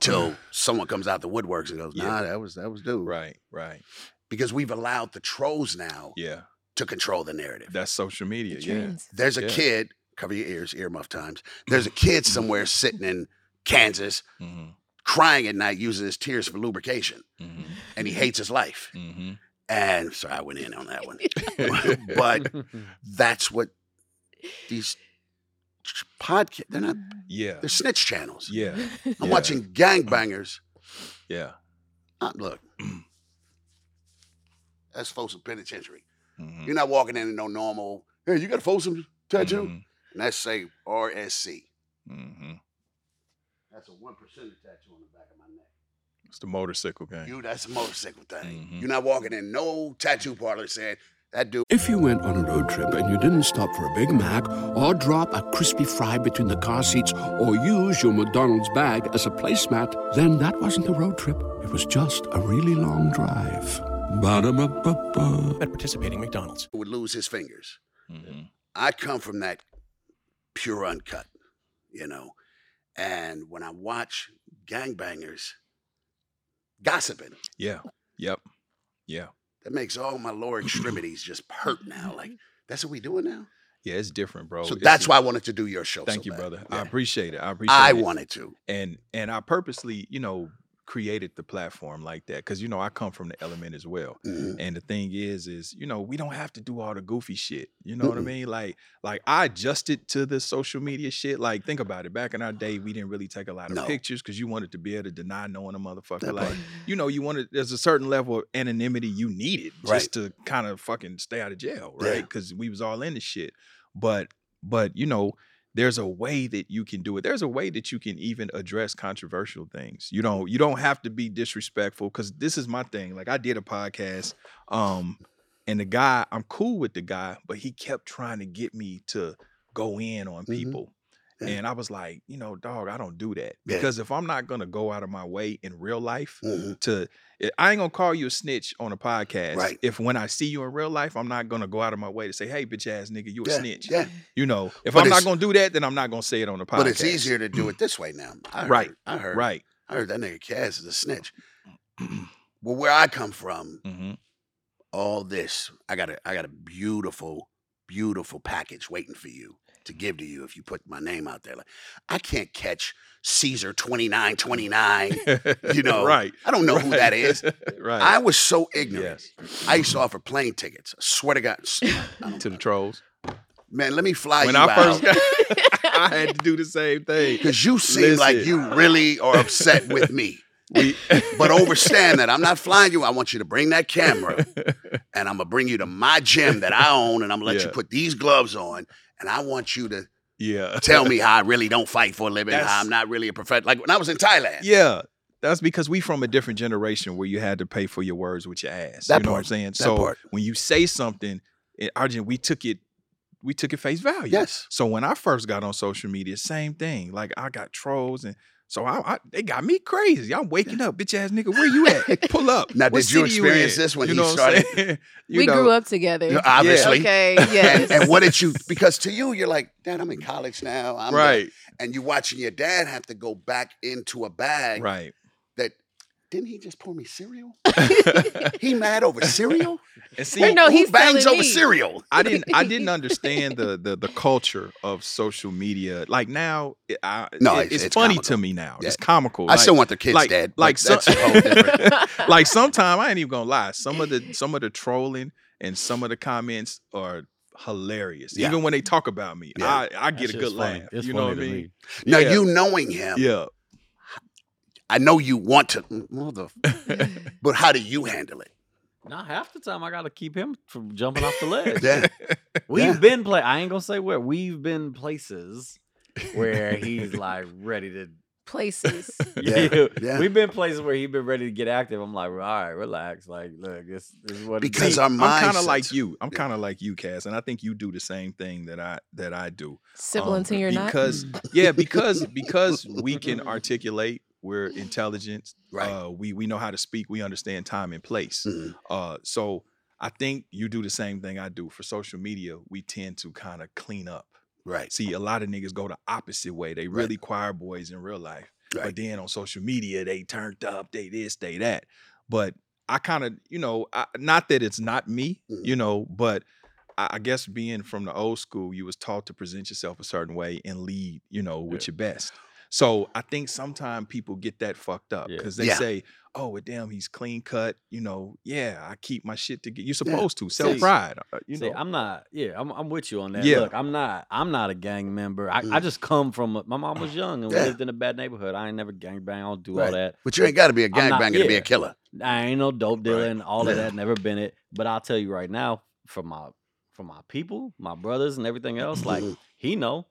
Speaker 3: Till someone comes out the woodworks and goes,
Speaker 1: Yeah.
Speaker 3: "Nah, that was that was dude."
Speaker 1: right, right.
Speaker 3: Because we've allowed the trolls now
Speaker 1: Yeah,
Speaker 3: to control the narrative.
Speaker 1: that's social media.
Speaker 4: The
Speaker 1: Yeah.
Speaker 3: There's a
Speaker 1: Yeah.
Speaker 3: kid. Cover your ears, earmuff times. There's a *laughs* kid somewhere sitting in Kansas
Speaker 1: hmm
Speaker 3: crying at night using his tears for lubrication,
Speaker 1: hmm
Speaker 3: and he hates his life.
Speaker 1: hmm
Speaker 3: And sorry, I went in on that one. *laughs* but that's what these podcast they're not
Speaker 1: Yeah,
Speaker 3: they're snitch channels.
Speaker 1: yeah,
Speaker 3: I'm
Speaker 1: yeah.
Speaker 3: watching gangbangers.
Speaker 1: yeah.
Speaker 3: Uh, look, *clears throat* that's Folsom Penitentiary.
Speaker 1: Mhm.
Speaker 3: You're not walking in no normal. Hey, you got a Folsom tattoo?
Speaker 1: Mhm.
Speaker 3: And that's say RSC.
Speaker 1: Mhm.
Speaker 3: That's a one percent tattoo on the back of my neck.
Speaker 1: It's the motorcycle gang.
Speaker 3: You, that's a motorcycle thing.
Speaker 1: Mhm.
Speaker 3: You're not walking in no tattoo parlor saying that dude.
Speaker 8: If you went on a road trip and you didn't stop for a Big Mac or drop a crispy fry between the car seats or use your McDonald's bag as a placemat, then that wasn't a road trip. It was just a really long drive. Ba-da-ba-ba-ba.
Speaker 9: at participating McDonald's.
Speaker 3: would lose his fingers.
Speaker 1: Mhm.
Speaker 3: I come from that pure uncut, you know. And when I watch gangbangers gossiping,
Speaker 1: Yeah. Yep. Yeah.
Speaker 3: that makes all my lower *clears throat* extremities just hurt now. Like, that's what we doing now?
Speaker 1: Yeah. It's different, bro.
Speaker 3: so
Speaker 1: It's
Speaker 3: that's
Speaker 1: just-
Speaker 3: why I wanted to do your show.
Speaker 1: Thank
Speaker 3: so
Speaker 1: you,
Speaker 3: bad.
Speaker 1: brother.
Speaker 3: Yeah.
Speaker 1: I appreciate it. I appreciate it.
Speaker 3: I
Speaker 1: it.
Speaker 3: wanted to.
Speaker 1: and and I purposely, you know, created the platform like that because you know I come from the element as well.
Speaker 3: Mhm.
Speaker 1: And the thing is, is you know we don't have to do all the goofy shit. You know what I mean? Like, like I adjusted to the social media shit. Like, think about it. Back in our day, we didn't really take a lot of
Speaker 3: No.
Speaker 1: pictures because you wanted to be able to deny knowing a motherfucker.
Speaker 3: That
Speaker 1: like,
Speaker 3: part.
Speaker 1: you know, you wanted there's a certain level of anonymity you needed just
Speaker 3: Right.
Speaker 1: to kind of fucking stay out of jail, right? Because we was all in the shit. But but you know, there's a way that you can do it. There's a way that you can even address controversial things. You don't you don't have to be disrespectful because this is my thing. Like I did a podcast, um, and the guy, I'm cool with the guy, but he kept trying to get me to go in on
Speaker 3: Mhm.
Speaker 1: people. And I was like, you know, dog, I don't do that. Because if I'm not gonna go out of my way in real life
Speaker 3: Mhm.
Speaker 1: to I- I ain't gonna call you a snitch on a podcast.
Speaker 3: Right.
Speaker 1: If when I see you in real life, I'm not gonna go out of my way to say, hey, bitch ass nigga, you a
Speaker 3: Yeah,
Speaker 1: snitch.
Speaker 3: Yeah.
Speaker 1: You know, if
Speaker 3: But
Speaker 1: I'm not gonna do that, then I'm not gonna say it on the podcast.
Speaker 3: But it's easier to do it this way now. *clears throat* I heard,
Speaker 1: Right.
Speaker 3: I heard.
Speaker 1: Right.
Speaker 3: I heard that nigga Caz is a snitch. *clears throat* well, where I come from,
Speaker 1: hmm
Speaker 3: all this, I got a I got a beautiful, beautiful package waiting for you to give to you if you put my name out there. Like I can't catch Caesar twenty nine twenty nine. You *laughs* know,
Speaker 1: right.
Speaker 3: I don't know who that is. *laughs*
Speaker 1: right.
Speaker 3: I was so ignorant.
Speaker 1: yes.
Speaker 3: I used to offer plane tickets. I swear to God, s- I don't *laughs*
Speaker 1: To the trolls.
Speaker 3: man, let me fly you.
Speaker 1: when
Speaker 3: you
Speaker 1: I first got, I had to do the same thing.
Speaker 3: because you seem like you really are upset with me.
Speaker 1: We,
Speaker 3: But understand that I'm not flying you. I want you to bring that camera, and I'm gonna bring you to my gym that I own, and I'm gonna let you put these gloves on, and I want you to
Speaker 1: yeah.
Speaker 3: tell me *laughs* how I really don't fight for a living, how I'm not really a professional. Like when I was in Thailand.
Speaker 1: Yeah. That's because we from a different generation where you had to pay for your words with your ass.
Speaker 3: That
Speaker 1: you know what I'm
Speaker 3: part.
Speaker 1: saying? So
Speaker 3: part.
Speaker 1: when you say something, eh, in Argent, we took it, we took it face value.
Speaker 3: Yes.
Speaker 1: So when I first got on social media, same thing. Like I got trolls and So I, I, they got me crazy. I'm waking up, bitch ass nigga. Where you at? *laughs* Pull up.
Speaker 3: Now,
Speaker 1: What
Speaker 3: did you experience
Speaker 1: in?
Speaker 3: this when
Speaker 1: you
Speaker 3: he
Speaker 1: know what I'm
Speaker 3: started? *laughs*
Speaker 1: You
Speaker 4: we
Speaker 1: know,
Speaker 4: grew up together.
Speaker 3: You know, obviously.
Speaker 4: Okay.
Speaker 3: And,
Speaker 4: Yes.
Speaker 3: and what did you? Because to you, you're like, Dad, I'm in college now. I'm
Speaker 1: Right,
Speaker 3: And you watching your dad have to go back into a bag
Speaker 1: right.
Speaker 3: That didn't he just pour me cereal? he mad over cereal? *laughs*
Speaker 1: And see,
Speaker 4: Wait, no,
Speaker 3: Who
Speaker 4: he's
Speaker 3: bangs over
Speaker 4: me.
Speaker 3: cereal?
Speaker 1: I didn't I didn't *laughs* understand the the the culture of social media. Like now, I,
Speaker 3: No,
Speaker 1: it-
Speaker 3: it's-
Speaker 1: it's,
Speaker 3: it's
Speaker 1: funny
Speaker 3: comical.
Speaker 1: to me now.
Speaker 3: Yeah.
Speaker 1: It's comical.
Speaker 3: I
Speaker 1: Like-
Speaker 3: still want the kids
Speaker 1: like,
Speaker 3: dead.
Speaker 1: Like
Speaker 3: but that's
Speaker 1: some,
Speaker 3: a whole *laughs*
Speaker 1: like sometime I ain't even gonna lie. Some of the some of the trolling and some of the comments are hilarious.
Speaker 3: Yeah.
Speaker 1: Even when they talk about me,
Speaker 3: Yeah.
Speaker 1: I, I
Speaker 2: That
Speaker 1: get a good
Speaker 2: funny.
Speaker 1: laugh.
Speaker 2: It's
Speaker 1: you know what I mean?
Speaker 2: me.
Speaker 3: Now
Speaker 1: Yeah.
Speaker 3: you knowing him,
Speaker 1: Yeah.
Speaker 3: I know you want to. Mother, *laughs* but how do you handle it?
Speaker 2: Not half the time I gotta keep him from jumping off the ledge. *laughs*
Speaker 3: Yeah,
Speaker 2: We've
Speaker 3: Yeah.
Speaker 2: been play. I ain't gonna say where. We've been places where he's *laughs* like ready to.
Speaker 4: Places.
Speaker 3: Yeah, yeah.
Speaker 2: We've been places where he's been ready to get active. I'm like, all right, relax. Like, look, this, this is what.
Speaker 3: Because
Speaker 2: is.
Speaker 3: our
Speaker 1: I'm kind of like you. I'm kind of like you, Caz, and I think you do the same thing that I that I do.
Speaker 4: Civil
Speaker 1: Um,
Speaker 4: until you're not.
Speaker 1: because yeah, because because we can articulate, we're intelligent.
Speaker 3: Right.
Speaker 1: Uh, we we know how to speak. We understand time and place.
Speaker 3: Mhm.
Speaker 1: Uh, so I think you do the same thing I do. For social media, we tend to kind of clean up.
Speaker 3: right,
Speaker 1: See, a lot of niggas go the opposite way. They
Speaker 3: Right.
Speaker 1: really choir boys in real life,
Speaker 3: right.
Speaker 1: but then on social media, they turned up. They this, they that. But I kind of, you know, I, not that it's not me,
Speaker 3: Mhm.
Speaker 1: you know, but I, I guess being from the old school, you was taught to present yourself a certain way and lead, you know, with your best. So I think sometimes people get that fucked up
Speaker 2: Yeah.
Speaker 1: because they
Speaker 3: Yeah.
Speaker 1: say, "Oh, well, damn, he's clean cut." You know, yeah, I keep my shit together. You're
Speaker 3: Yeah.
Speaker 1: supposed to self pride. uh, You
Speaker 2: See,
Speaker 1: know,
Speaker 2: I'm not. Yeah, I'm. I'm with you on that.
Speaker 1: Yeah.
Speaker 2: Look, I'm not. I'm not a gang member. I, I
Speaker 3: Mm.
Speaker 2: just come from. A, my mom was young and we
Speaker 3: Yeah.
Speaker 2: lived in a bad neighborhood. I ain't never gang bang. I don't do
Speaker 3: Right.
Speaker 2: all that.
Speaker 3: But you ain't got to be a
Speaker 2: I'm not-
Speaker 3: gangbanger to be a killer.
Speaker 2: I ain't no dope dealer
Speaker 1: Right.
Speaker 2: and all of that. Never been it. But I'll tell you right now, from my from my people, my brothers, and everything else, like
Speaker 3: Mhm.
Speaker 2: he know.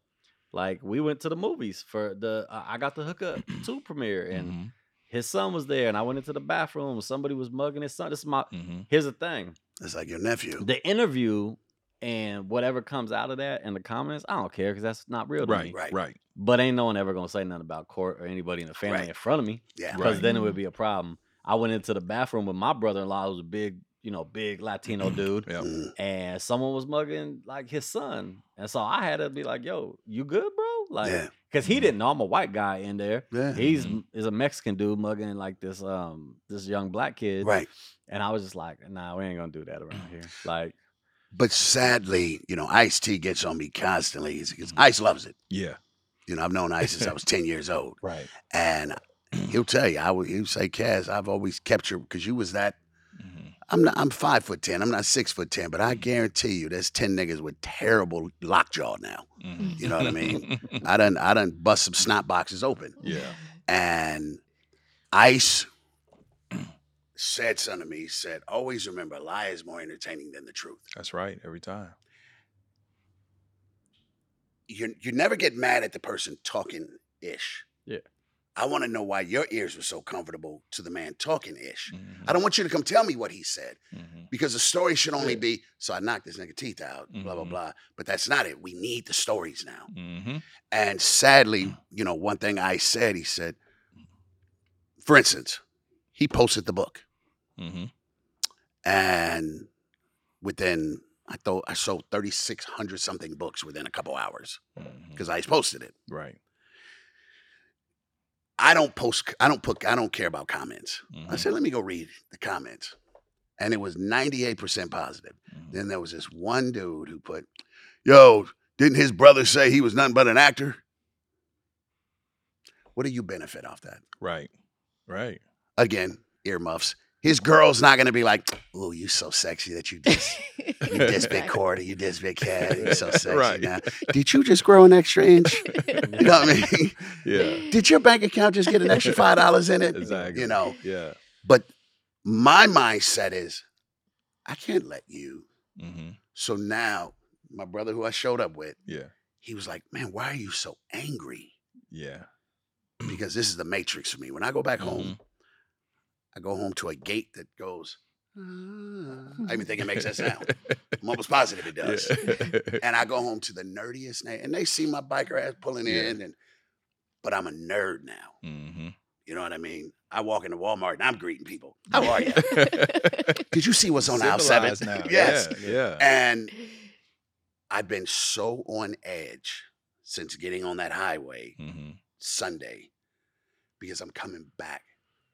Speaker 2: Like we went to the movies for the. Uh, I got the hookup *clears throat* two premiere, and
Speaker 1: Mhm,
Speaker 2: his son was there, and I went into the bathroom. Somebody was mugging his son. This is my.
Speaker 1: mhm.
Speaker 2: Here's the thing:
Speaker 3: It's like your nephew.
Speaker 2: the interview and whatever comes out of that in the comments, I don't care because that's not real to
Speaker 1: right,
Speaker 2: me.
Speaker 3: Right.
Speaker 1: right, Right.
Speaker 2: But ain't no one ever gonna say nothing about court or anybody in the family
Speaker 3: Right.
Speaker 2: in front of me
Speaker 3: Yeah.
Speaker 2: because
Speaker 1: Right.
Speaker 2: then it would be a problem. I went into the bathroom with my brother-in-law, who's a big, you know, big Latino *clears throat* dude.
Speaker 3: Mhm.
Speaker 2: and someone was mugging like his son, and so I had to be like, "Yo, you good, bro?" Like,
Speaker 3: Yeah.
Speaker 2: because he didn't know I'm a white guy in there.
Speaker 3: Yeah.
Speaker 2: He's
Speaker 1: Mhm.
Speaker 2: is a Mexican dude mugging like this um this young black kid,
Speaker 3: Right.
Speaker 2: and I was just like, "Nah, we ain't gonna do that around here." Like,
Speaker 3: But sadly, you know, Ice T gets on me constantly. Because Ice loves it.
Speaker 1: yeah,
Speaker 3: You know, I've known Ice since I was 10 years old. *laughs*
Speaker 2: right.
Speaker 3: And he'll tell you, I would, he'll say, Caz, I've always kept you because you was that. I'm not, I'm five foot 10. I'm not six foot 10, but I guarantee you there's 10 niggas with terrible lockjaw now.
Speaker 1: Mhm.
Speaker 3: You know what I mean? *laughs* I done, I done bust some snot boxes open.
Speaker 1: yeah,
Speaker 3: And Ice said something to me. He said, always remember, a lie is more entertaining than the truth.
Speaker 1: that's right. Every time.
Speaker 3: you you never get mad at the person talking ish.
Speaker 2: Yeah.
Speaker 3: I want to know why your ears were so comfortable to the man talking ish.
Speaker 1: Mhm,
Speaker 3: I don't want you to come tell me what he said
Speaker 1: mhm.
Speaker 3: because the story should only be so I knocked this nigga teeth out, blah blah
Speaker 1: Mhm.
Speaker 3: blah. But that's not it. We need the stories now.
Speaker 1: Mhm.
Speaker 3: And sadly, you know, one thing I said, he said, for instance, he posted the book,
Speaker 1: Mhm.
Speaker 3: and within I thought I sold thirty six hundred something books within a couple hours because I posted it.
Speaker 1: Right.
Speaker 3: I don't post. I don't put. I don't care about comments. I
Speaker 1: Mhm.
Speaker 3: said, let me go read the comments, and it was ninety eight percent positive.
Speaker 1: Mhm.
Speaker 3: Then there was this one dude who put, "Yo, didn't his brother say he was nothing but an actor?" What do you benefit off that?
Speaker 1: Right. Right.
Speaker 3: Again, earmuffs. His girl's not gonna be like, "Oh, you so sexy that you this, you this big quarter, you this big head, you so sexy
Speaker 1: Right.
Speaker 3: now." Did you just grow an extra inch? *laughs* You know what I mean?
Speaker 1: Yeah.
Speaker 3: Did your bank account just get an extra five dollars in it?
Speaker 1: Exactly.
Speaker 3: You know.
Speaker 1: Yeah.
Speaker 3: But my mindset is, I can't let you.
Speaker 1: hmm
Speaker 3: So now, my brother who I showed up with,
Speaker 1: Yeah.
Speaker 3: he was like, Man, why are you so angry?
Speaker 1: Yeah. *clears throat*
Speaker 3: Because this is the matrix for me. When I go back home,
Speaker 1: Mhm.
Speaker 3: I go home to a gate that goes, "Ah." I even think it makes that sound. I'm almost *laughs* positive it does.
Speaker 1: Yeah.
Speaker 3: And I go home to the nerdiest name, and they see my biker ass pulling
Speaker 1: Yeah.
Speaker 3: in, and but I'm a nerd now.
Speaker 1: Mm-hmm.
Speaker 3: You know what I mean? I walk into Walmart and I'm greeting people. How are you? Did you see what's on aisle seven?
Speaker 1: now.
Speaker 3: yes.
Speaker 1: Yeah. yeah.
Speaker 3: And I've been so on edge since getting on that highway
Speaker 1: Mm-hmm.
Speaker 3: Sunday because I'm coming back.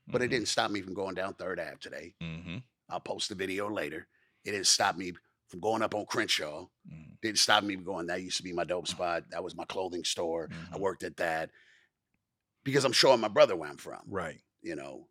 Speaker 3: But
Speaker 1: Mm-hmm.
Speaker 3: it didn't stop me from going down Third Ave today.
Speaker 1: Mm-hmm.
Speaker 3: I'll post the video later. It didn't stop me from going up on Crenshaw.
Speaker 1: Mm-hmm.
Speaker 3: Didn't stop me from going. That used to be my dope spot. That was my clothing store. I worked at that because I'm showing my brother where I'm from.
Speaker 1: Right.
Speaker 3: You know,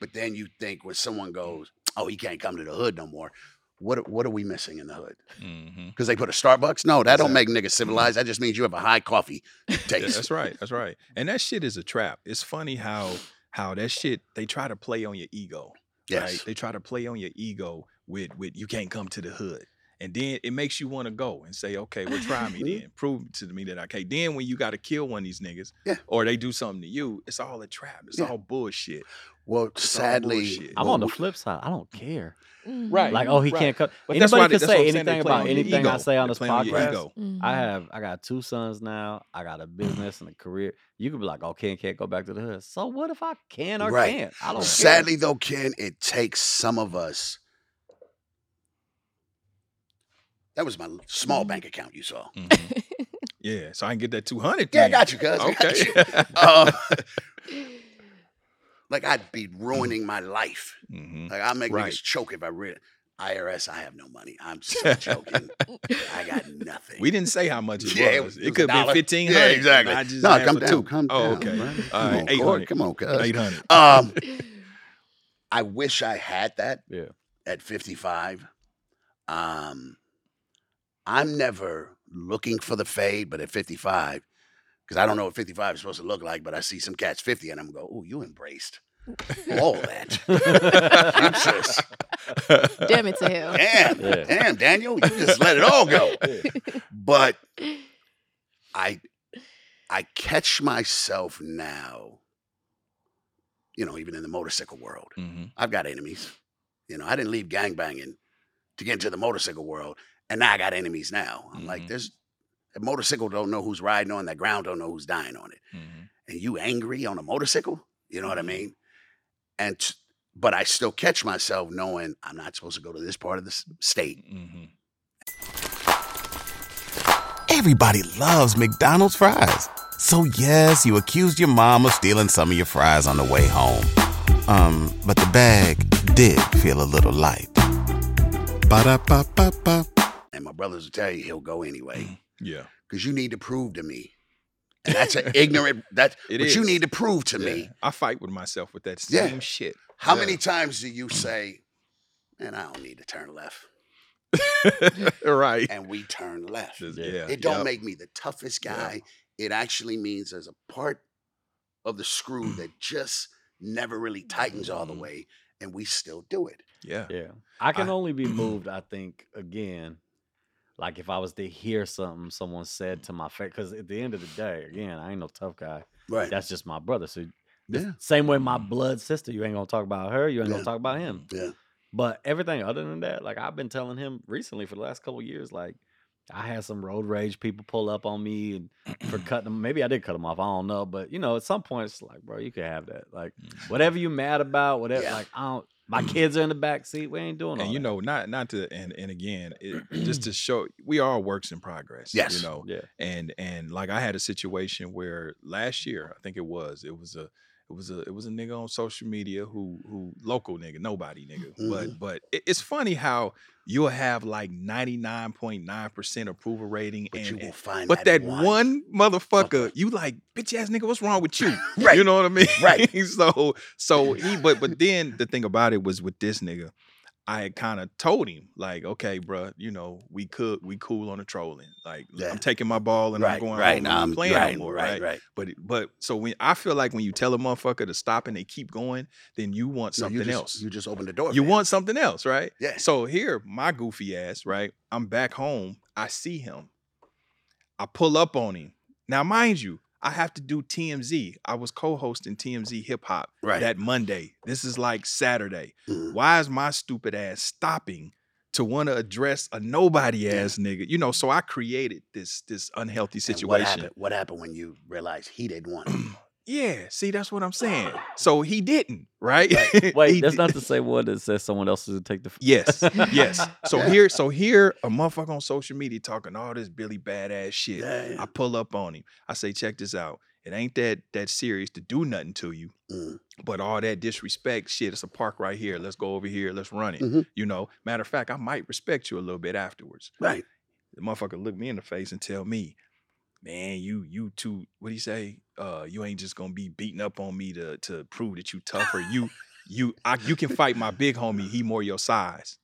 Speaker 3: but then you think when someone goes, "Oh, he can't come to the hood no more." What what are we missing in the hood?
Speaker 1: Mm-hmm.
Speaker 3: Because they put a Starbucks? No, that don't make niggas civilized. That just means you have a high coffee *laughs*
Speaker 1: Yeah,
Speaker 3: taste.
Speaker 1: that's right. That's right. And that shit is a trap. It's funny how how that shit they try to play on your ego.
Speaker 3: Yes.
Speaker 1: Right? They try to play on your ego with with you can't come to the hood. And then it makes you want to go and say, okay, well, try me *laughs* then. Prove to me that I can. Then when you got to kill one of these niggas,
Speaker 3: Yeah.
Speaker 1: or they do something to you, it's all a trap. It's
Speaker 3: Yeah.
Speaker 1: all bullshit.
Speaker 3: Well,
Speaker 1: It's
Speaker 3: sadly.
Speaker 2: I'm
Speaker 3: well,
Speaker 2: on the flip side. I don't care. Mm-hmm.
Speaker 1: Right.
Speaker 2: Like, oh, he
Speaker 1: Right.
Speaker 2: can't come.
Speaker 1: But that's
Speaker 2: Anybody
Speaker 1: why
Speaker 2: can
Speaker 1: that's
Speaker 2: say
Speaker 1: I'm saying, they
Speaker 2: anything about
Speaker 1: on your
Speaker 2: anything I say on
Speaker 1: They
Speaker 2: this
Speaker 1: play on your
Speaker 2: podcast.
Speaker 1: ego. Mm-hmm.
Speaker 2: I have I got two sons now. I got a business and a career. You could be like, oh, okay, can't go back to the hood. So what if I can or
Speaker 3: Right.
Speaker 2: can't? I don't know.
Speaker 3: Sadly, though, Ken, it takes some of us. That was my l- small mm-hmm. bank account you saw.
Speaker 1: Mhm. *laughs* yeah. So I can get that 200.
Speaker 3: Yeah, I got you, cuz. I got
Speaker 1: Okay.
Speaker 3: you. *laughs* Uh, *laughs* Like I'd be ruining my life.
Speaker 1: hmm
Speaker 3: Like I make
Speaker 1: Right.
Speaker 3: niggas choke if I read IRS. I have no money. I'm *laughs* so joking. I got nothing.
Speaker 1: We didn't say how much it *laughs*
Speaker 3: Yeah,
Speaker 1: was. It,
Speaker 3: it was a
Speaker 1: could have been fifteen
Speaker 3: Yeah, exactly.
Speaker 1: I just
Speaker 3: No, come down,
Speaker 1: two.
Speaker 3: come
Speaker 1: oh,
Speaker 3: down,
Speaker 1: okay.
Speaker 3: man.
Speaker 1: All
Speaker 3: Come
Speaker 1: right,
Speaker 3: on,
Speaker 1: eight
Speaker 3: Come on, cuz.
Speaker 1: Eight hundred.
Speaker 3: Um, I wish I had that
Speaker 2: Yeah.
Speaker 3: at 55. Um, I'm never looking for the fade, but at 55, because I don't know what 55 is supposed to look like, but I see some cats 50 and I'm go, oh, you embraced *laughs* all that. Jesus.
Speaker 4: Damn it to hell.
Speaker 3: Damn,
Speaker 2: Yeah.
Speaker 3: damn, Daniel, you just let it all go. But I I catch myself now, you know, even in the motorcycle world.
Speaker 1: hmm
Speaker 3: I've got enemies. You know, I didn't leave gangbanging to get into the motorcycle world, and now I got enemies now. I'm like,
Speaker 1: Mhm.
Speaker 3: there's a motorcycle don't know who's riding on that ground, don't know who's dying on it,
Speaker 1: hmm
Speaker 3: and you angry on a motorcycle. You know what I
Speaker 1: Mhm.
Speaker 3: mean? And t- but I still catch myself knowing I'm not supposed to go to this part of the s- state.
Speaker 1: hmm
Speaker 9: Everybody loves McDonald's fries. So yes, you accused your mom of stealing some of your fries on the way home. Um, but the bag did feel a little light. Ba-da-ba-ba-ba.
Speaker 3: And my brothers will tell you he'll go anyway
Speaker 1: Yeah.
Speaker 3: because you need to prove to me. *laughs* And that's an ignorant. That's
Speaker 1: It
Speaker 3: what you need to prove to
Speaker 1: Yeah.
Speaker 3: me.
Speaker 1: I fight with myself with that
Speaker 3: Yeah.
Speaker 1: same shit.
Speaker 3: How
Speaker 1: Yeah.
Speaker 3: many times do you say, "Man, I don't need to turn left," *laughs*
Speaker 1: right.
Speaker 3: and we turn left?
Speaker 2: Yeah.
Speaker 1: yeah.
Speaker 3: It don't
Speaker 1: Yep.
Speaker 3: make me the toughest
Speaker 1: Yeah.
Speaker 3: guy. It actually means there's a part of the screw that just never really tightens all the
Speaker 1: Mhm.
Speaker 3: way, and we still do it.
Speaker 1: Yeah.
Speaker 2: Yeah. I can
Speaker 1: I-
Speaker 2: only be *clears throat* moved, I think, again, like if I was to hear something someone said to my face. Because at the end of the day, again, I ain't no tough guy.
Speaker 3: Right.
Speaker 2: That's just my brother. So
Speaker 3: Yeah.
Speaker 2: same way my blood sister, you ain't gonna talk about her, you ain't
Speaker 3: Yeah.
Speaker 2: gonna talk about him.
Speaker 3: Yeah.
Speaker 2: But everything other than that, like I've been telling him recently for the last couple years, like I had some road rage people pull up on me and for *clears throat* cutting them. Maybe I did cut them off. I don't know. But you know, at some point it's like, bro, you can have that. Like mm. whatever you mad about, whatever.
Speaker 3: Yeah.
Speaker 2: Like I don't. My mm. kids are in the back seat. We ain't doing all
Speaker 1: And you
Speaker 2: that.
Speaker 1: know, not not to and and again, it, just *clears throat* to show we are works in progress.
Speaker 3: Yes.
Speaker 1: You know,
Speaker 2: Yeah.
Speaker 1: and and like I had a situation where last year, I think it was, it was a it was a it was a nigga on social media who who local nigga, nobody nigga.
Speaker 3: Mhm.
Speaker 1: But but it, it's funny how you'll have like 99.9% approval rating
Speaker 3: But
Speaker 1: and,
Speaker 3: you will find
Speaker 1: but that,
Speaker 3: one.
Speaker 1: one motherfucker, you like, bitch ass nigga, what's wrong with you? *laughs*
Speaker 3: Right.
Speaker 1: You know what I mean?
Speaker 3: Right. *laughs*
Speaker 1: so so he but but then the thing about it was with this nigga, I had kind of told him like, okay, bruh, you know, we could we cool on the trolling. Like
Speaker 3: Yeah.
Speaker 1: I'm taking my ball and
Speaker 3: right,
Speaker 1: I'm going
Speaker 3: right. Now I'm
Speaker 1: playing
Speaker 3: right,
Speaker 1: no more,
Speaker 3: right,
Speaker 1: right?
Speaker 3: right.
Speaker 1: But but so when I feel like when you tell a motherfucker to stop and they keep going, then you want
Speaker 3: No,
Speaker 1: something
Speaker 3: you just,
Speaker 1: else.
Speaker 3: You just open the door.
Speaker 1: You
Speaker 3: him.
Speaker 1: want something else, right?
Speaker 3: Yeah.
Speaker 1: So here, my goofy ass, right? I'm back home. I see him. I pull up on him. Now, mind you, I have to do TMZ. I was co-hosting TMZ Hip Hop
Speaker 3: Right.
Speaker 1: that Monday. This is like Saturday.
Speaker 3: Mhm.
Speaker 1: Why is my stupid ass stopping to want to address a nobody ass nigga. You know, so I created this this unhealthy situation.
Speaker 3: What happened? What happened when you realized he didn't want it? *clears throat*
Speaker 1: Yeah, see, that's what I'm saying. So he didn't, right? *laughs*
Speaker 2: Wait,
Speaker 1: He
Speaker 2: that's
Speaker 1: di-
Speaker 2: not the same one that says someone else is gonna take the. f-
Speaker 1: Yes, *laughs* yes. So
Speaker 3: Yeah.
Speaker 1: here, so here, a motherfucker on social media talking all this Billy badass shit.
Speaker 3: Yeah, yeah.
Speaker 1: I pull up on him. I say, check this out. It ain't that that serious to do nothing to you,
Speaker 3: Mm.
Speaker 1: but all that disrespect shit. It's a park right here. Let's go over here. Let's run it.
Speaker 3: Mhm.
Speaker 1: You know. Matter of fact, I might respect you a little bit afterwards.
Speaker 3: Right.
Speaker 1: The motherfucker look me in the face and tell me, man, you you too. What do you say? Uh, you ain't just gonna be beating up on me to to prove that you tougher. You you I, you can fight my big homie. He more your size.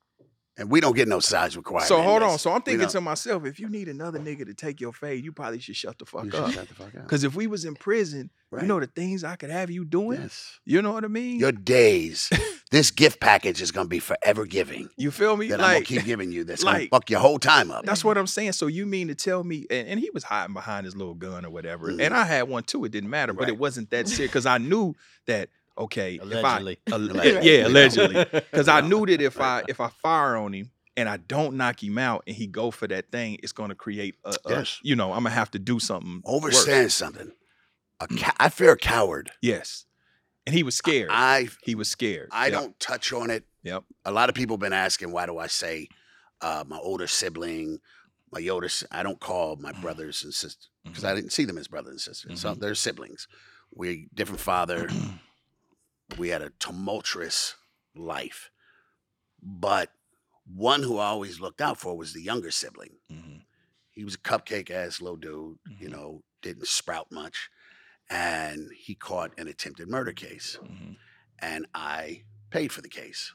Speaker 3: And we don't get no size requirement.
Speaker 1: So hold on. So I'm thinking to myself, if you need another nigga to take your fade, you probably should shut the fuck up.
Speaker 3: shut the fuck up.
Speaker 1: Because if we was in prison,
Speaker 3: Right.
Speaker 1: you know the things I could have you doing.
Speaker 3: Yes.
Speaker 1: You know what I mean?
Speaker 3: Your days. *laughs* this gift package is gonna be forever giving.
Speaker 1: you feel me?
Speaker 3: That I'm gonna keep giving you. That's
Speaker 1: like-
Speaker 3: gonna fuck your whole time up.
Speaker 1: that's what I'm saying. So you mean to tell me? And, and he was hiding behind his little gun or whatever,
Speaker 3: Mhm.
Speaker 1: and I had one too. It didn't matter, but it wasn't that serious because I knew that. Okay,
Speaker 2: Allegedly.
Speaker 1: if I,
Speaker 3: Allegedly.
Speaker 1: yeah, allegedly, because I knew that if I if I fire on him and I don't knock him out and he go for that thing, it's going to create a, a-
Speaker 3: Yes.
Speaker 1: you know, I'm gonna have to do something. worse.
Speaker 3: Overstand something. A ca- I fear a coward.
Speaker 1: Yes, and he was scared.
Speaker 3: I
Speaker 1: he was scared.
Speaker 3: I
Speaker 1: Yep.
Speaker 3: don't touch on it.
Speaker 1: Yep.
Speaker 3: A lot of people been asking why do I say uh, my older sibling, my older. I don't call my brothers and sisters because I didn't see them as brothers and sisters. So they're siblings. We different father. *clears throat* we had a tumultuous life, but one who I always looked out for was the younger sibling.
Speaker 1: Mhm.
Speaker 3: He was a cupcake ass little dude. You
Speaker 1: Mhm.
Speaker 3: know, didn't sprout much, and he caught an attempted murder case
Speaker 1: Mhm.
Speaker 3: and I paid for the case.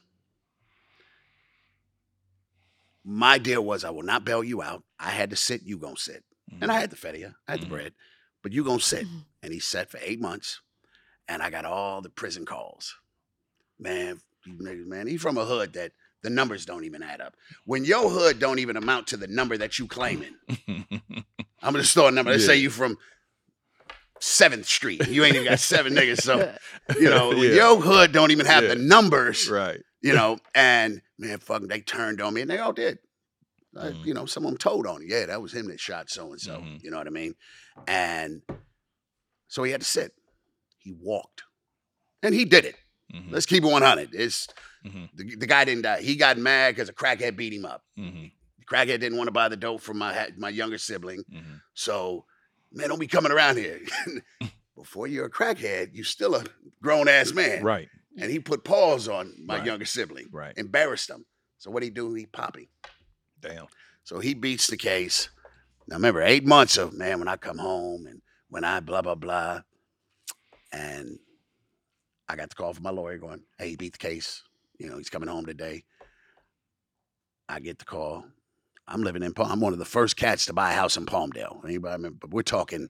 Speaker 3: My deal was I will not bail you out. I had to sit, you gonna sit. And I had the feria, I had the
Speaker 1: Mhm.
Speaker 3: bread, but you gonna sit. And he sat for eight months, and I got all the prison calls. Man, you man, he from a hood that the numbers don't even add up. When your hood don't even amount to the number that you claiming, *laughs* I'm gonna store a number. Let's say you from Seventh Street. You ain't even got seven niggas. So *laughs* you know,
Speaker 1: Yeah.
Speaker 3: your hood don't even have
Speaker 1: Yeah.
Speaker 3: the numbers,
Speaker 1: right.
Speaker 3: you know, and man, fucking, they turned on me and they all did. Uh,
Speaker 1: Mhm.
Speaker 3: You know, some of them told on, me. yeah, that was him that shot so and so. You know what I mean? And so he had to sit. He walked, and he did it.
Speaker 1: Mhm.
Speaker 3: Let's keep it one hundred. It's
Speaker 1: Mhm.
Speaker 3: the, the guy didn't die. He got mad because a crackhead beat him up.
Speaker 1: Mhm.
Speaker 3: The crackhead didn't want to buy the dope from my my younger sibling.
Speaker 1: Mhm.
Speaker 3: So, man, don't be coming around here. *laughs* Before you're a crackhead, you're still a grown ass man.
Speaker 1: Right.
Speaker 3: And he put paws on my
Speaker 1: Right.
Speaker 3: younger sibling,
Speaker 1: Right.
Speaker 3: embarrassed him. So what he do? He pop him.
Speaker 1: Damn.
Speaker 3: So he beats the case. Now remember, eight months of man when I come home and when I blah blah blah, and I got the call from my lawyer going, "Hey, he beat the case. You know, he's coming home today." I get the call. I'm living in Palm. I'm one of the first cats to buy a house in Palmdale. Anybody remember? But we're talking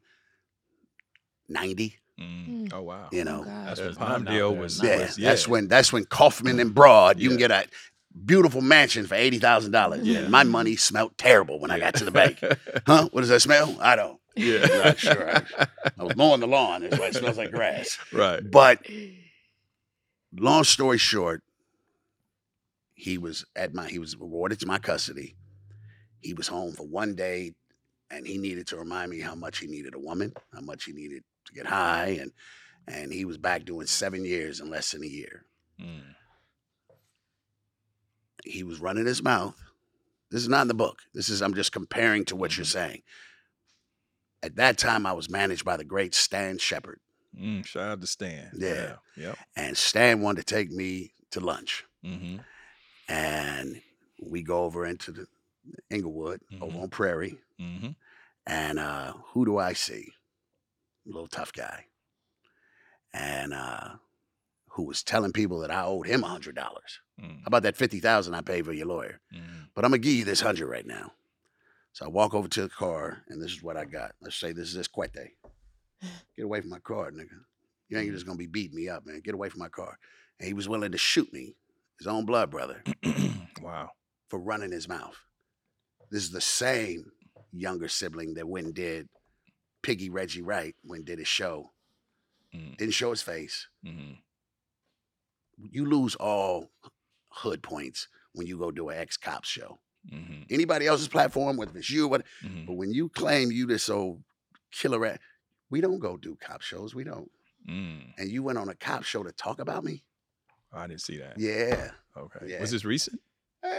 Speaker 3: ninety.
Speaker 1: Mm. Oh wow.
Speaker 3: You know,
Speaker 4: God.
Speaker 1: That's when
Speaker 2: There's none
Speaker 1: Palm
Speaker 2: out
Speaker 1: was.
Speaker 2: now.
Speaker 3: yeah, that's when that's when Kaufman and Broad you can get a beautiful mansion for eighty thousand dollars.
Speaker 1: Yeah.
Speaker 3: And my money smelled terrible when I got to the bank. *laughs* Huh? What does that smell? I don't.
Speaker 1: yeah.
Speaker 3: I'm not sure. I, I was mowing the lawn. That's why it smells like grass.
Speaker 1: right.
Speaker 3: But long story short, he was at my he was awarded to my custody. He was home for one day, and he needed to remind me how much he needed a woman, how much he needed to get high, and and he was back doing seven years in less than a year.
Speaker 1: Mm.
Speaker 3: He was running his mouth. This is not in the book. This is I'm just comparing to what you're saying. At that time, I was managed by the great Stan Shepard.
Speaker 1: Mm. Shout out to Stan.
Speaker 3: Yeah.
Speaker 1: Yep.
Speaker 3: And Stan wanted to take me to lunch.
Speaker 1: Mm-hmm.
Speaker 3: And we go over into the Inglewood over
Speaker 1: Mhm.
Speaker 3: on Prairie.
Speaker 1: Mm-hmm.
Speaker 3: And uh, who do I see? A little tough guy. And uh, who was telling people that I owed him a hundred dollars.
Speaker 1: Mm.
Speaker 3: How about that fifty thousand I paid for your lawyer?
Speaker 1: Mm.
Speaker 3: But I'm gonna give you this hundred right now. So I walk over to the car, and this is what I got. Let's say this is this Quete. Get away from my car, nigga. You ain't just gonna be beating me up, man. Get away from my car. And he was willing to shoot me, his own blood brother, *clears throat*
Speaker 1: wow.
Speaker 3: for running his mouth. This is the same younger sibling that went and did Piggy Reggie Wright when did his show.
Speaker 1: Mm.
Speaker 3: Didn't show his face.
Speaker 1: Mm-hmm.
Speaker 3: You lose all hood points when you go do an ex cop show.
Speaker 1: Mhm,
Speaker 3: Anybody else's platform, whether it's you, what,
Speaker 1: mhm,
Speaker 3: but when you claim you this old killer rat, we don't go do cop shows. We don't.
Speaker 1: mm.
Speaker 3: And you went on a cop show to talk about me?
Speaker 1: I didn't see that.
Speaker 3: Yeah.
Speaker 1: Okay.
Speaker 3: Yeah.
Speaker 1: Was this recent?